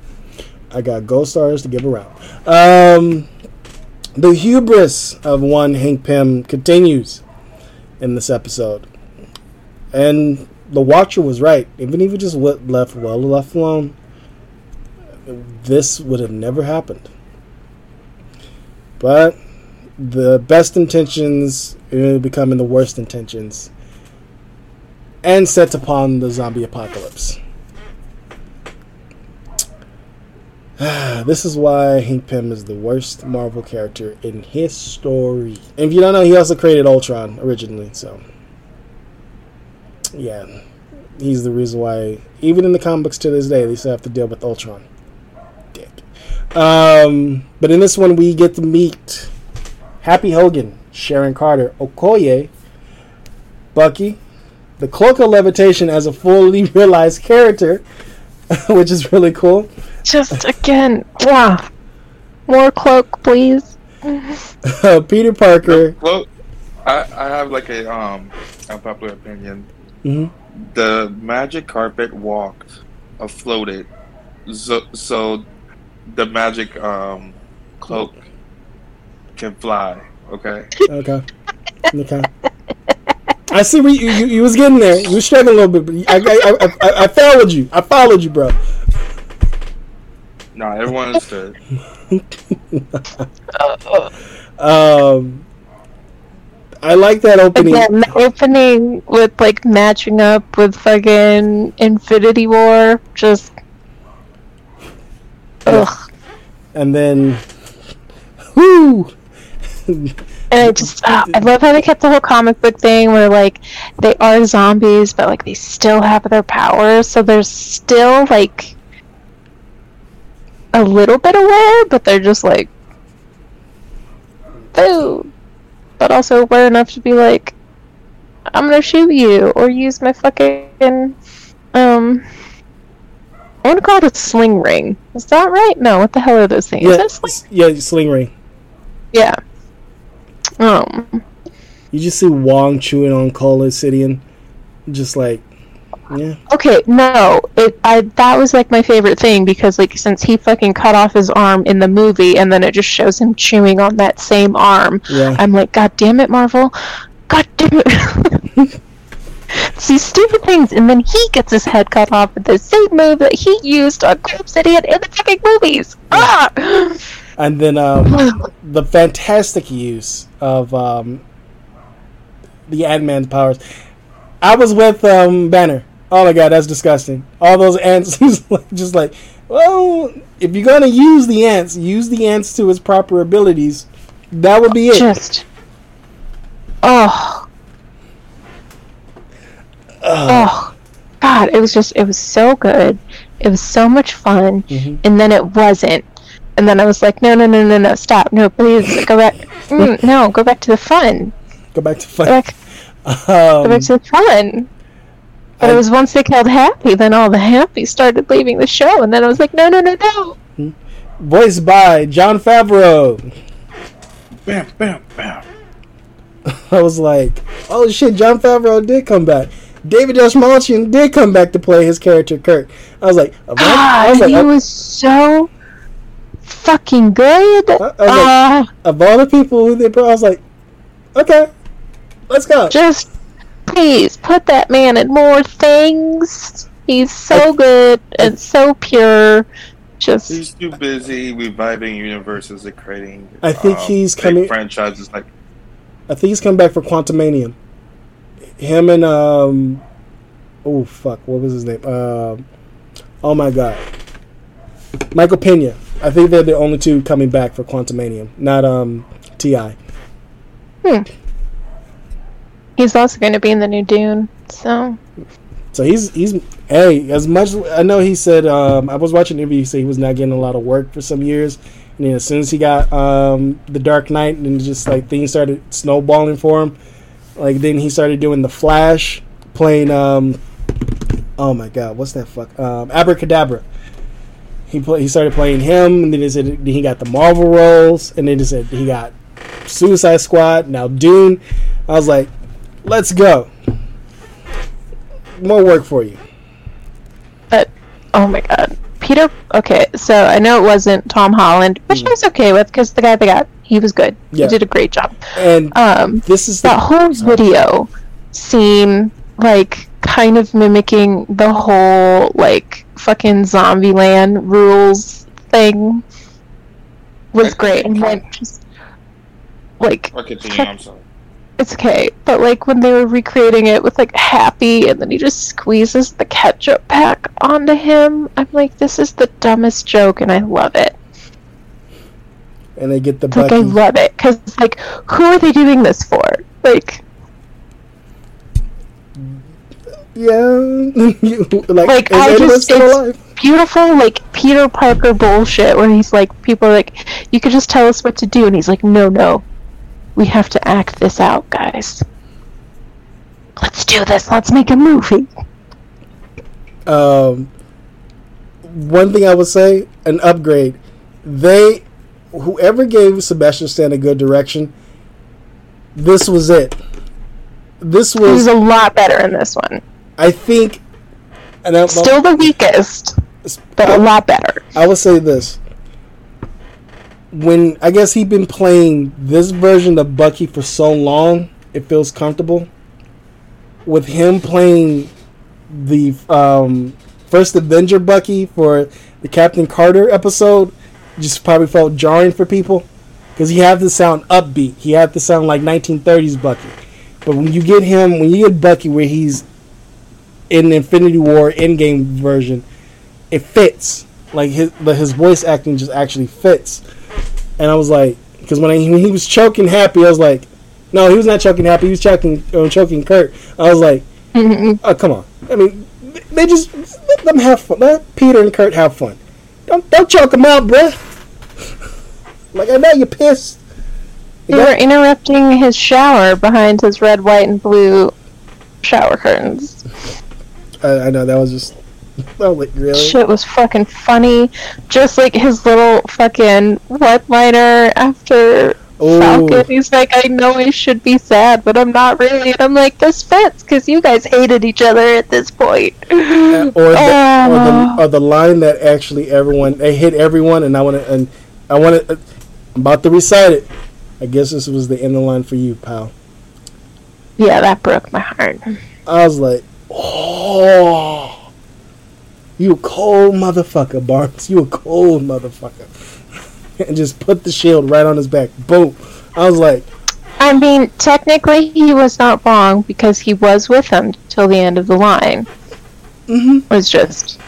I got gold stars to give around. Um, the hubris of one Hank Pym continues in this episode, and the Watcher was right. Even if he just left well left alone, this would have never happened. But the best intentions uh, becoming the worst intentions, and sets upon the zombie apocalypse. [sighs] this is why Hank Pym is the worst Marvel character in history. And if you don't know, he also created Ultron originally, so yeah, he's the reason why even in the comic books to this day they still have to deal with Ultron. Dick. Um, but in this one, we get to meet Happy Hogan, Sharon Carter, Okoye, Bucky, the Cloak of Levitation as a fully [laughs] realized character, [laughs] which is really cool. Just again, wow. More cloak, please. [laughs] Peter Parker. Well, I I have like a um unpopular opinion. hmm The magic carpet walked, floated, so, so the magic um cloak can fly. Okay. Okay. Okay. I see where you, you, you was getting there. You was struggling a little bit, but I, I, I, I, I followed you. I followed you, bro. No, everyone understood. [laughs] Um, I like that opening. Again, the opening with like matching up with fucking Infinity War, just ugh. And then, whoo! And I just, ah, I love how they kept the whole comic book thing where like they are zombies, but like they still have their powers, so they're still like a little bit aware, but they're just like food, but also aware enough to be like, I'm gonna shoot you or use my fucking um. I want to call it a sling ring. Is that right? No, what the hell are those things? Is yeah, sling? yeah, sling ring. Yeah. Um. You just see Wong chewing on Cull Obsidian, just like, yeah, Okay, no, it I that was like my favorite thing because like since he fucking cut off his arm in the movie and then it just shows him chewing on that same arm, yeah. I'm like, God damn it, Marvel, God damn it. [laughs] These stupid things, and then he gets his head cut off with the same move that he used on Corpse Idiot in the fucking movies. Ah! And then um, [sighs] the fantastic use of um, the Ant Man's powers. I was with um, Banner. Oh my god, that's disgusting. All those ants, [laughs] he's just like, well, if you're gonna use the ants, use the ants to its proper abilities. That would be it. Just, oh. Oh, God, it was just, it was so good. It was so much fun. Mhm. and then it wasn't. And then I was like, no, no, no, no, no, stop, no, please, go back. [laughs] Mm, no, go back to the fun. Go back to Go fun. back, go Um, back to the fun. But I- it was once they killed Happy, then all the Happy started leaving the show, and then I was like, no, no, no, no. voiced by Jon Favreau. Bam, bam, bam. [laughs] I was like, oh shit, Jon Favreau did come back. David Dastmalchian did come back to play his character Kurt. I was like, of all, I God, was like, he of, was so fucking good. I- I was like- Ah, of all the people who they brought, I was like, okay, let's go. just please put that man in more things. He's so good and so pure. Just He's too busy reviving universes and creating. I think um, he's coming- franchises like I think he's coming back for Quantumanium. Him and um, oh fuck, what was his name? Um, oh my god, Michael Pena. I think they're the only two coming back for Quantum Manium, not um Ti. Hmm. He's also going to be in the new Dune. So So he's he's hey as much I know he said um, I was watching an interview he said he was not getting a lot of work for some years and then as soon as he got um, the Dark Knight and just like things started snowballing for him like then he started doing the Flash playing um oh my god what's that fuck? Um, Abra Kadabra. He play, he started playing him and then he said then he got the Marvel roles and then he said he got Suicide Squad now Dune. I was like let's go. More work for you. But oh my god, Peter. Okay, so I know it wasn't Tom Holland, which I was okay with because the guy they got, he was good. Yeah. He did a great job. and Um, this is that the whole video scene, like kind of mimicking the whole like fucking Zombieland rules thing. Was great, and then just like Or continue, I'm sorry. it's okay, but like when they were recreating it with like Happy, and then he just squeezes the ketchup pack onto him, I'm like, this is the dumbest joke, and I love it. And they get the Like I love it because like, who are they doing this for? Like, yeah, [laughs] like, Like, I just- it's- alive? beautiful like Peter Parker bullshit where he's like, people are like, you could just tell us what to do, and he's like, no, no, we have to act this out, guys. Let's do this. Let's make a movie. Um, one thing I would say, an upgrade. They, whoever gave Sebastian Stan a good direction, this was it. This was, was a lot better in this one. I think, and I, Still the weakest, but a lot better. I would say this. When I guess he'd been playing this version of Bucky for so long, it feels comfortable. With him playing the um, first Avenger Bucky for the Captain Carter episode, just probably felt jarring for people because he had to sound upbeat. He had to sound like 1930s Bucky. But when you get him, when you get Bucky where he's in Infinity War Endgame version, it fits. Like his but his voice acting just actually fits. And I was like, because when, I, when he was choking Happy, I was like, no, he was not choking Happy. He was choking uh, choking Kurt. I was like, oh [laughs] come on. I mean, they just let them have fun. Let Peter and Kurt have fun. Don't don't choke them out, bruh. Like I know you're pissed. You They were interrupting his shower behind his red, white, and blue shower curtains. I, I know that was just. [laughs] Was like, really? Shit was fucking funny. Just like his little fucking one liner after Ooh. Falcon. He's like, I know I should be sad, but I'm not really. And I'm like, this fits because you guys hated each other at this point. Uh, or the, or Oh. the [sighs] or the line that actually everyone they hit everyone and I want to and I want to uh, I'm about to recite it. I guess this was the end of the line for you, pal. yeah, that broke my heart. I was like, oh, you a cold motherfucker, Barnes. You a cold motherfucker. [laughs] and just put the shield right on his back. Boom. I was like, I mean, technically, he was not wrong because he was with him till the end of the line. mm-hmm. It was just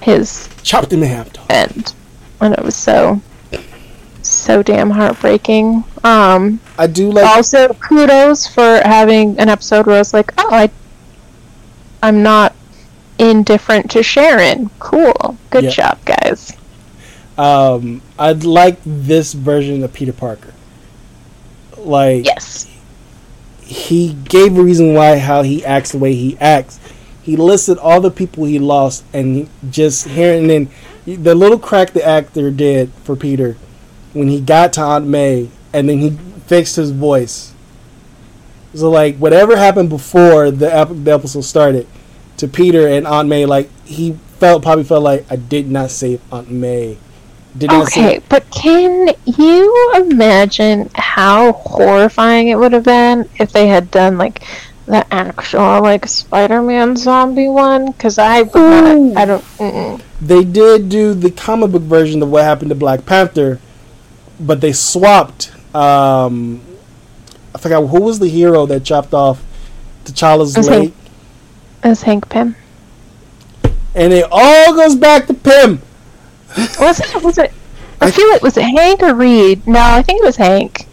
his chopped him in half, end, and it was so, so damn heartbreaking. Um, I do like. also, kudos for having an episode where I was like, oh, I, I'm not indifferent to Sharon. Cool, good Yeah. job, guys. Um, I'd like this version of Peter Parker. Like, Yes, he gave a reason why how he acts the way he acts. He listed all the people he lost, and just hearing then the little crack the actor did for Peter when he got to Aunt May, and then he fixed his voice. So like whatever happened before the, ep- the episode started, to Peter and Aunt May, like he felt probably felt like I did not save Aunt May. Did not Okay, save. but can you imagine how horrifying it would have been if they had done like the actual like Spider-Man zombie one? Because I not. I don't. Mm-mm. They did do the comic book version of what happened to Black Panther, but they swapped. Um, I forgot who was the hero that chopped off T'Challa's Was leg, As Hank Pym. and it all goes back to Pym. Was it? Was it? [laughs] I- I feel it was it Hank or Reed? No, I think it was Hank.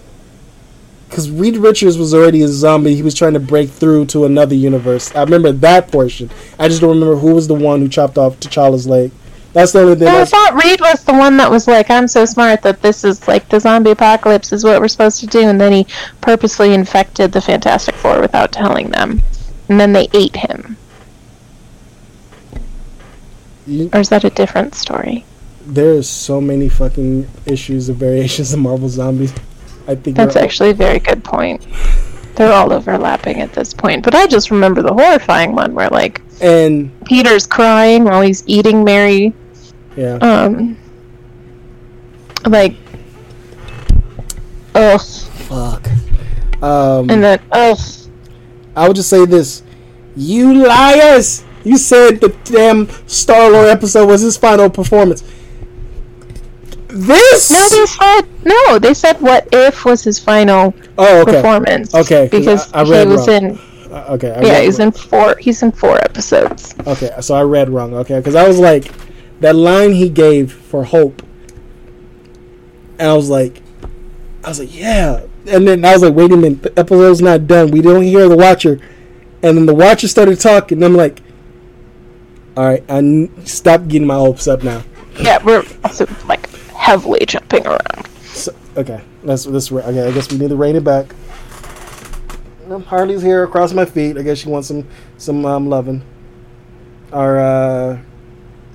Because Reed Richards was already a zombie, he was trying to break through to another universe. I remember that portion. I just don't remember who was the one who chopped off T'Challa's leg. That's the only thing. No, I I, thought Reed was the one that was like, "I'm so smart that this is like the zombie apocalypse is what we're supposed to do," and then he purposely infected the Fantastic Four without telling them, and then they ate him. you- Or is that a different story? there's so many fucking issues and variations of Marvel zombies. I think That's actually a very good point. They're all overlapping at this point, but I just remember the horrifying one where like and Peter's crying while he's eating Mary. Yeah. Um, like, ugh, Fuck. Um, and then ugh. I would just say this: you liars! You said the damn Star Lord episode was his final performance. This. No, they said no. They said what if was his final oh, okay. performance. Okay, 'cause because I- I read he was wrong. in. Uh, Okay. I Yeah, he's wrong. in four. He's in four episodes. Okay, so I read wrong. Okay, because I was like, that line he gave for Hope, and I was like, I was like, yeah. And then I was like, wait a minute, the episode's not done. We don't hear the Watcher, and then the Watcher started talking. And I'm like, all right, I n- stop getting my hopes up now. Yeah, we're also like heavily jumping around. So, okay, let's let's okay. I guess we need to rein it back. Harley's here across my feet. I guess she wants some some um, loving. Our uh,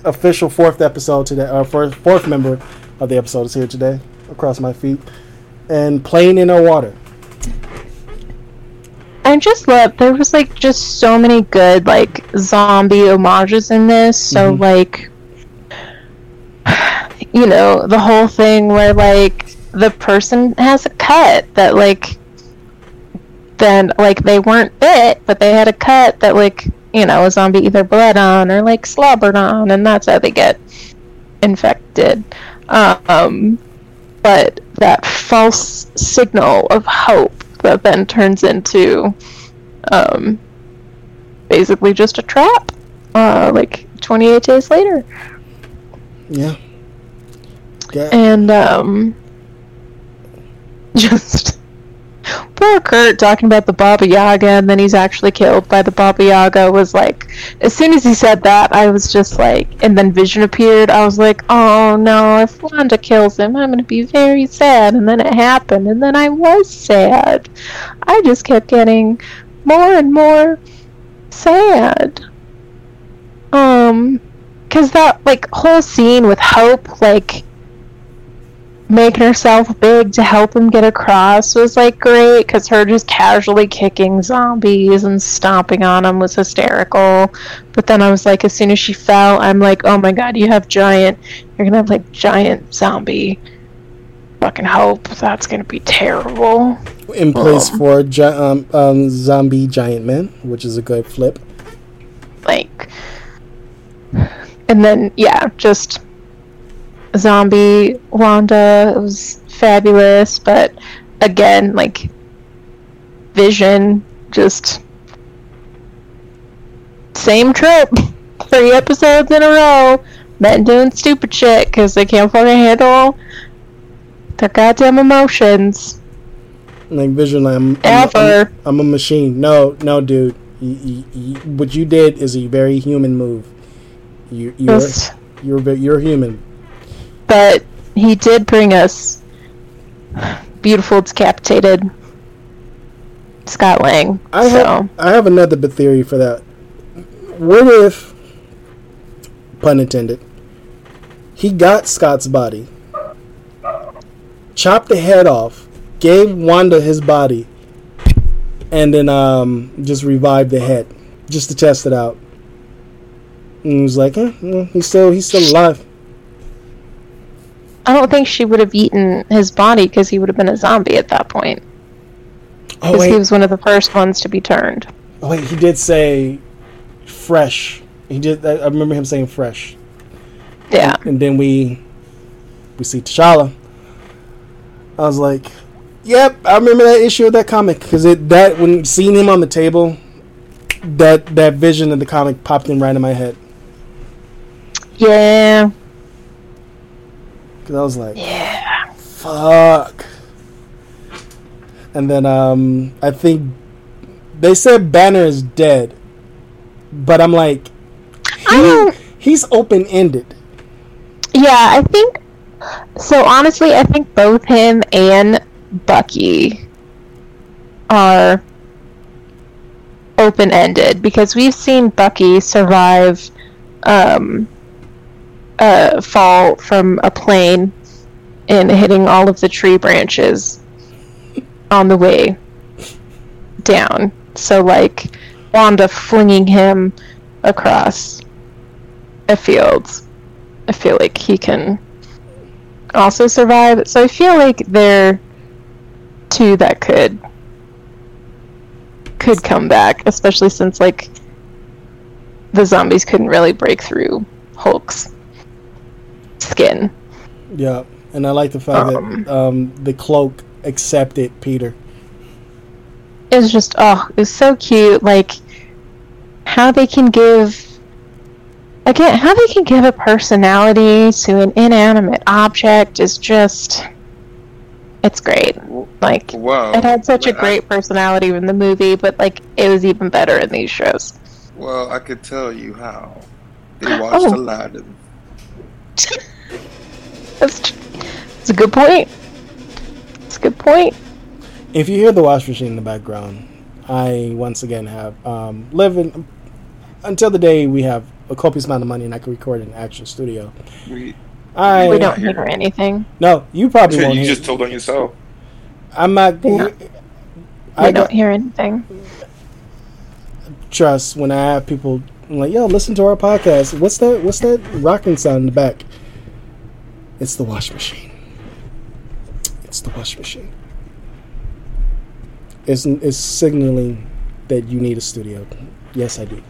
official fourth episode today, our first, fourth member of the episode is here today, across my feet, and playing in our water. I just love there was like just so many good like zombie homages in this. So Mhm. like you know, the whole thing where like the person has a cut that like then like they weren't bit, but they had a cut that like, you know, a zombie either bled on or like slobbered on and that's how they get infected. Um but that false signal of hope that then turns into um, basically just a trap uh, like 28 days later Yeah. Yeah. and um, [laughs] just poor Kurt talking about the Baba Yaga and then he's actually killed by the Baba Yaga was like as soon as he said that I was just like and then Vision appeared. I was like oh no if Wanda kills him I'm gonna be very sad. And then it happened and then I was sad. I just kept getting more and more sad. Um because that like whole scene with Hope like making herself big to help him get across was like great because her just casually kicking zombies and stomping on them was hysterical but then i was like as soon as she fell i'm like oh my god you have giant you're gonna have like giant zombie fucking hope that's gonna be terrible In place Um. for gi- um, um, zombie giant man, which is a good flip. like and then yeah just zombie wanda it was fabulous but again like vision just same trip [laughs] three episodes in a row men doing stupid shit because they can't fucking handle their goddamn emotions Like Vision, I'm, I'm, Ever. I'm, I'm a machine. No, no, dude. You, you, what you did is a very human move. You, you're, Just- you're, you're human. But he did bring us beautiful decapitated Scott Lang. I so have I have another theory for that. What if, pun intended, he got Scott's body, chopped the head off, gave Wanda his body, and then um just revived the head just to test it out. And he was like, eh, he's still he's still alive. I don't think she would have eaten his body because he would have been a zombie at that point. Oh Because he was one of the first ones to be turned. oh, wait, he did say fresh. He did. I remember him saying fresh. Yeah. and then we we see T'Challa. I was like, "Yep, I remember that issue of that comic because it that when seeing him on the table, that that vision of the comic popped in right in my head Yeah. I was like, Yeah. fuck." And then um, I think they said Banner is dead, but I'm like, I he, he's open ended. Yeah, I think. So honestly, I think both him and Bucky are open ended because we've seen Bucky survive um, a fall from a plane and hitting all of the tree branches on the way down. So, like, Wanda flinging him across a field. I feel like he can also survive. So I feel like they're two that could could come back, especially since like the zombies couldn't really break through Hulk's skin. Yeah, and I like the fact Um. that um, the cloak accepted Peter. It's just oh, it's so cute. Like how they can give again, how they can give a personality to an inanimate object is just it's great. Like Well, it had such a Oh, I- great personality in the movie, but like it was even better in these shows. well, I could tell you how. They watched Oh. Aladdin. [laughs] That's tr- that's a good point. It's a good point. If you hear the wash machine in the background, I once again have um, living until the day we have a copious amount of money and I can record in an actual studio. We, I we don't hear anything. no, you probably won't. you hear- just told on yourself. I'm not. Yeah. We I don't hear anything. trust when I have people I'm like, yo, listen to our podcast. What's that? What's that rocking sound in the back? It's the wash machine. It's the wash machine. It's, it's signaling that you need a studio. Yes, I do.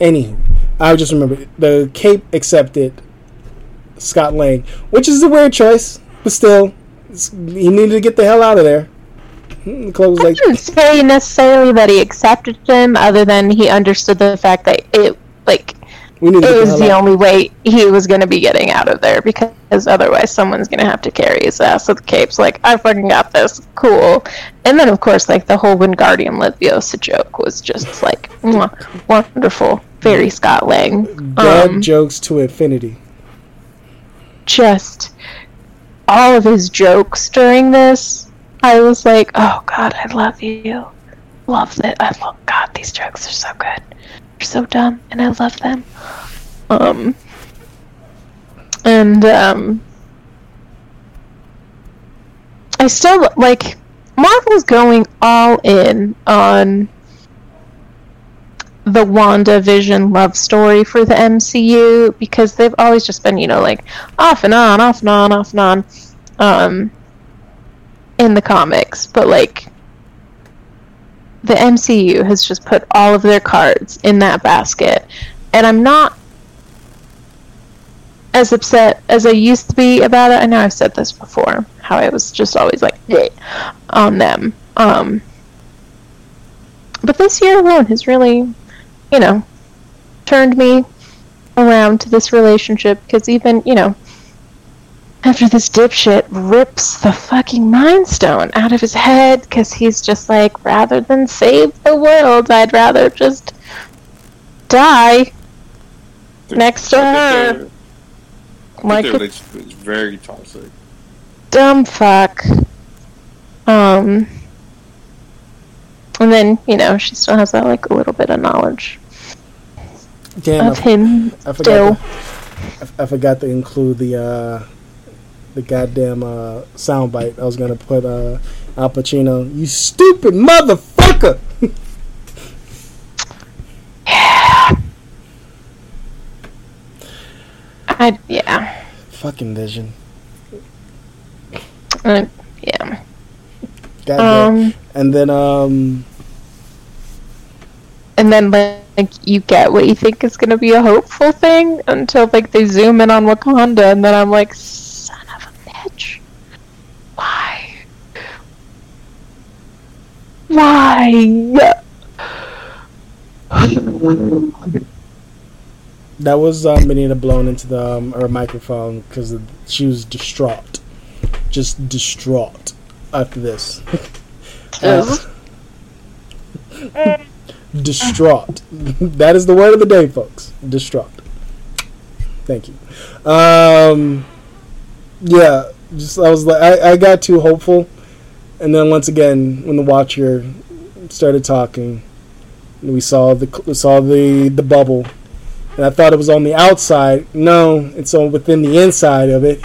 Anywho, I just remember the Cape accepted Scott Lang, which is a weird choice, but still, he needed to get the hell out of there. Hmm, the clothes I didn't say necessarily that he accepted him, other than he understood the fact that it like we need it the was the only way he was going to be getting out of there because otherwise someone's going to have to carry his ass. with the cape's like, I fucking got this, cool. And then of course, like the whole Wingardium Leviosa joke was just like [laughs] wonderful, very Scott Lang. Dad Um, jokes to infinity. just all of his jokes during this, I was like, oh god, I love you. Love that. I love God. These jokes are so good. They're so dumb, and I love them. Um, and um, I still like Marvel's going all in on the Wanda Vision love story for the MCU because they've always just been, you know, like off and on, off and on, off and on, um, in the comics. But like, the MCU has just put all of their cards in that basket, and I'm not as upset as I used to be about it. I know I've said this before, how I was just always like on them. Um, but this year alone has really, you know, turned me around to this relationship because even, you know, after this dipshit rips the fucking Mind Stone out of his head because he's just like, rather than save the world, I'd rather just die next to her. Like Like it's very toxic. dumb fuck. Um, And then, you know, she still has that like a little bit of knowledge Damn, of I, him I forgot. still. To, I, I forgot to include the uh, the goddamn uh, soundbite. I was gonna put uh, Al Pacino. You stupid motherfucker. yeah. [laughs] I yeah. Fucking vision. Uh, yeah. Goddamn. Um and then um, and then like you get what you think is gonna be a hopeful thing until like they zoom in on Wakanda and then I'm like, son of a bitch. Why? Why? that was um, Benita blown into the um, her microphone because she was distraught, just distraught after this. Uh, distraught. that is the word of the day, folks. Distraught. Thank you. Um, yeah, just I was like, I, I got too hopeful, and then once again, when the Watcher started talking, we saw the we saw the the bubble, and I thought it was on the outside. No, it's on within the inside of it.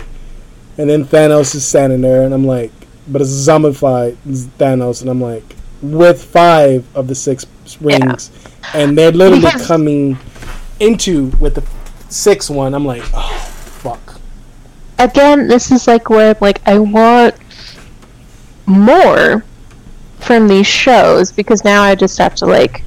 And then Thanos is standing there, and I'm like, but it's zombified Thanos, and I'm like, with five of the six rings, and they're literally Because- coming into with the sixth one. I'm like, oh. Again, this is like where like I want more from these shows because now I just have to like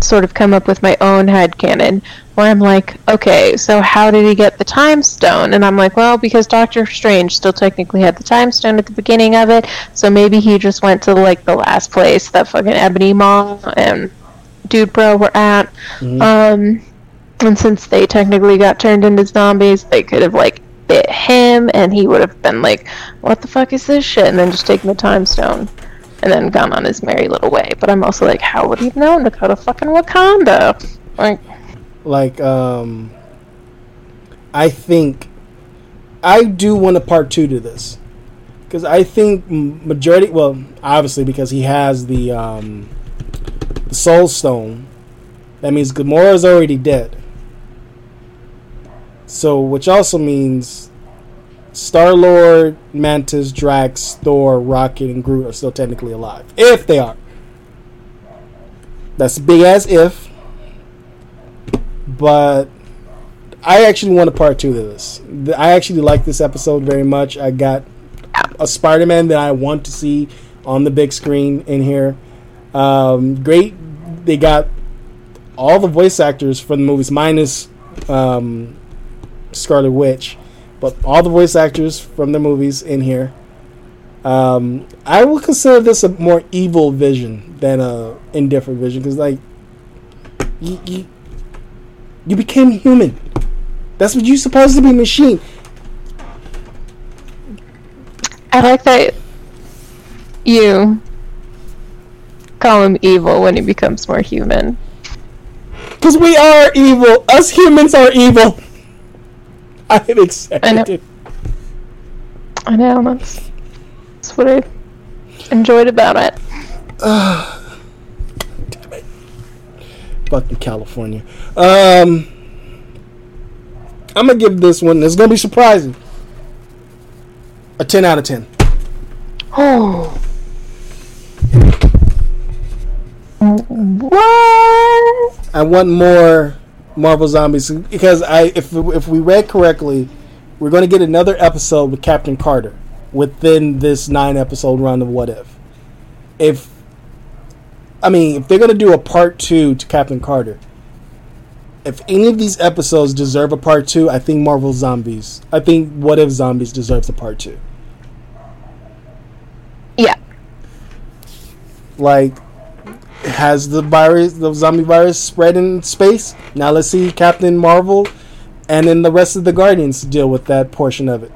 sort of come up with my own head canon where I'm like, okay, so how did he get the time stone? And I'm like, well, because Doctor Strange still technically had the time stone at the beginning of it, so maybe he just went to like the last place that fucking Ebony Maw and Dude Bro were at. Um and since they technically got turned into zombies, they could have like bit him, and he would have been like, "What the fuck is this shit?" and then just taken the time stone, and then gone on his merry little way. But I'm also like, how would he have known to go to fucking Wakanda? Like, like um i think i do want a part two to this because i think majority well obviously because he has the um the soul stone that means Gamora is already dead so which also means star lord mantis drax thor rocket and groot are still technically alive if they are that's big ass if but I actually want a part two to this. I actually like this episode very much. I got a Spider Man that I want to see on the big screen in here. Um, great. They got all the voice actors from the movies, minus um, Scarlet Witch, but all the voice actors from the movies in here. Um, I will consider this a more evil vision than a indifferent vision because, like, you, you you became human. That's what you're supposed to be, machine. I like that you call him evil when he becomes more human. Because we are evil. Us humans are evil. I have accepted I know. I know that's that's what I enjoyed about it. [sighs] Damn it. Fucking California. Um, I'm gonna give this one. It's gonna be surprising. A ten out of ten. Oh. [gasps] What? I want more Marvel Zombies because I, if if we read correctly, we're going to get another episode with Captain Carter within this nine episode run of What If. If I mean, if they're going to do a part two to Captain Carter, if any of these episodes deserve a part two, I think Marvel Zombies. I think What If Zombies deserves a part two. Yeah. like has the virus the zombie virus spread in space. Now let's see captain marvel and then the rest of the guardians deal with that portion of it.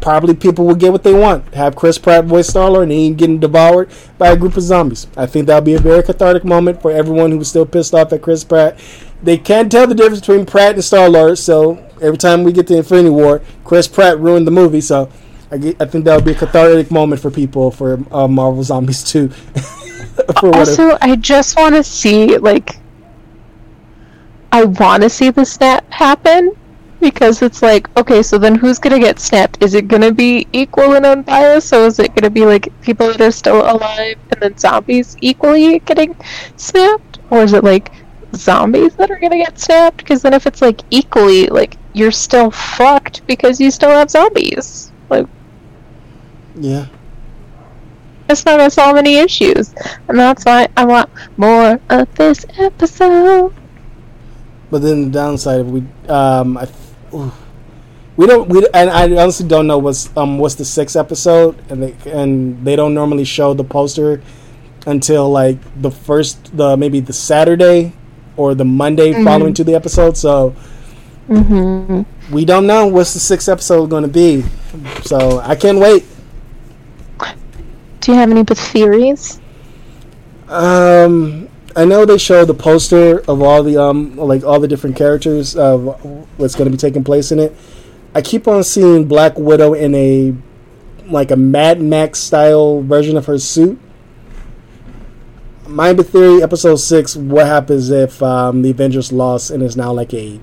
Probably people will get what they want. Have chris pratt voice star Lord, and he ain't getting devoured by a group of zombies. I think that'll be a very cathartic moment for everyone who was still pissed off at chris pratt. They can't tell the difference between pratt and star lord so every time we get to infinity war chris pratt ruined the movie so I, get, I think that would be a cathartic moment for people for uh, Marvel Zombies 2. [laughs] for whatever. Also, I just want to see like I want to see the snap happen because it's like, okay, so then who's gonna get snapped? Is it gonna be equal and unbiased? So is it gonna be like people that are still alive and then zombies equally getting snapped, or is it like zombies that are gonna get snapped? Because then if it's like equally, like you're still fucked because you still have zombies. Like Yeah. it's not gonna solve any issues, and that's why I want more of this episode. But then the downside of we, um, I, ooh. we don't, we, and I honestly don't know what's, um, what's the sixth episode, and they, and they don't normally show the poster until like the first, the maybe the Saturday or the Monday following to the episode. So Mm-hmm. we don't know what's the sixth episode going to be. So I can't wait. Do you have any theories? Um, I know they show the poster of all the um like all the different characters of what's going to be taking place in it. I keep on seeing Black Widow in a like a Mad Max style version of her suit. My theory, episode six. What happens if um, the Avengers lost and is now like a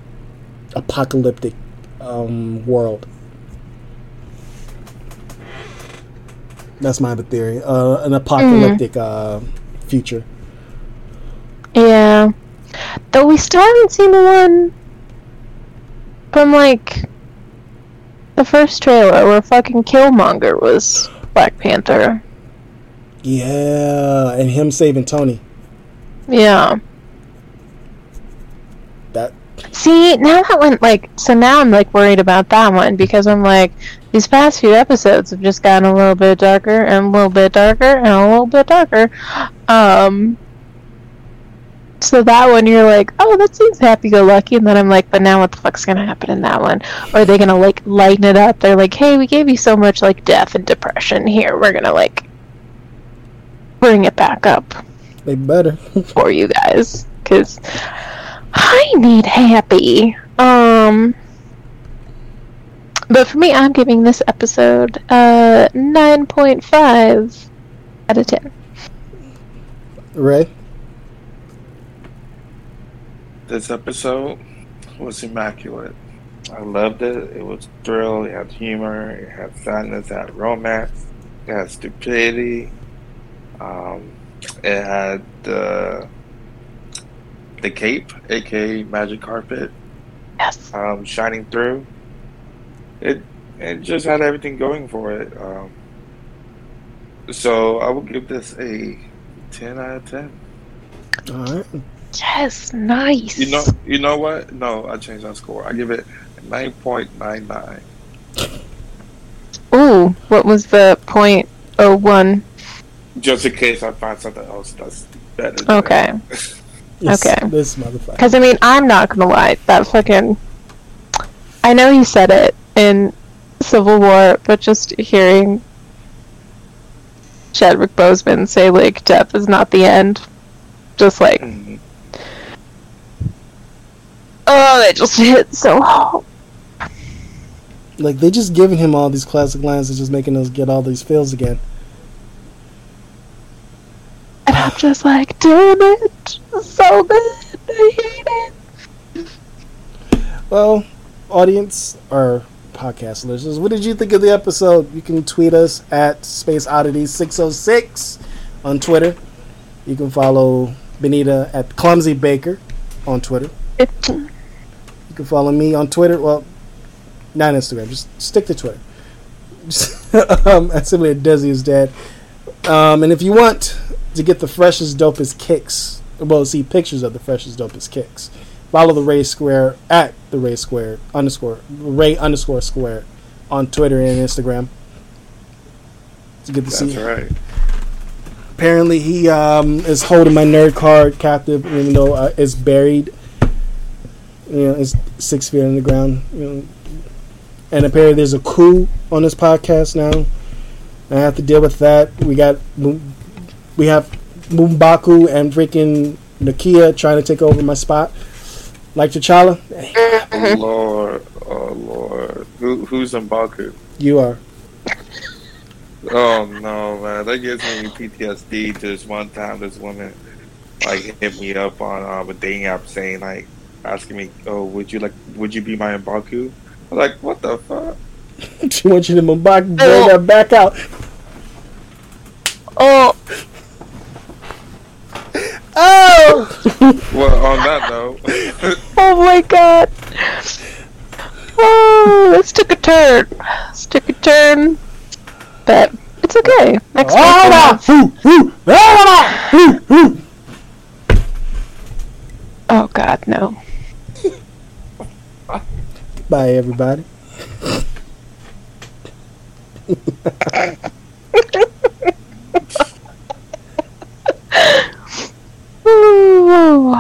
apocalyptic um, world? That's my theory. Uh, an apocalyptic uh, future. Yeah. Though we still haven't seen the one from like the first trailer where fucking Killmonger was Black Panther. Yeah, and him saving Tony. Yeah. That See, now that one, like, so now I'm like worried about that one because I'm like, these past few episodes have just gotten a little bit darker and a little bit darker and a little bit darker. Um, so that one you're like, oh, that seems happy-go-lucky, and then I'm like, but now what the fuck's gonna happen in that one? Or are they gonna like lighten it up? They're like, hey, we gave you so much like death and depression. Here, we're gonna like bring it back up they better. for you guys because I need happy. Um, but for me, I'm giving this episode uh nine point five out of ten. Ray. This episode was immaculate. I loved it. It was thrill. It had humor. It had sadness. It had romance. It had stupidity. Um, it had the the cape, aka magic carpet, Yes. um, shining through. It it just had everything going for it. Um, so I will give this a ten out of ten. All right. Yes. Nice. You know, you know what? No, I changed my score. I give it nine point nine nine. Ooh, what was the point oh one? Just in case I find something else that's better. than Okay. This, Okay. This motherfucker. Because I mean, I'm not gonna lie. That fucking. I know he said it in Civil War, but just hearing Chadwick Boseman say like death is not the end, just like Mhm. oh, that just [laughs] hit so hard. Like they just giving him all these classic lines and just making us get all these feels again. And I'm just like, damn it, so good. I hate it. Well, audience or podcast listeners, what did you think of the episode? You can tweet us at Space Oddity six oh six on Twitter. You can follow Benita at Clumsy Baker on Twitter. You can follow me on Twitter. Well, not Instagram. Just stick to Twitter. [laughs] um, at simply at is dead. Um, and if you want to get the freshest, dopest kicks, well, see pictures of the freshest, dopest kicks, follow the Ray Square at the Ray Square underscore Ray underscore Square on Twitter and Instagram. To get to That's see. right. Apparently, he um, is holding my nerd card captive, even though uh, it's buried. You know, it's six feet underground. You know, and apparently there's a coup on this podcast now. I have to deal with that. We got we have Mumbaku and freaking Nakia trying to take over my spot, like T'Challa. Oh, Lord, oh Lord, Who, who's in Baku? You are. Oh no, man, that gives me PTSD. Just one time, this woman like hit me up on um, a dating app saying like asking me, "Oh, would you like, would you be my Mbaku?" I'm like, what the fuck? [laughs] she wants you to Mbak bring that back out. Oh, Oh! well, on that note. [laughs] oh my god! Oh, this took a turn. This took a turn. But it's okay. Next time. Oh god, no. Bye, everybody. [laughs] Woo!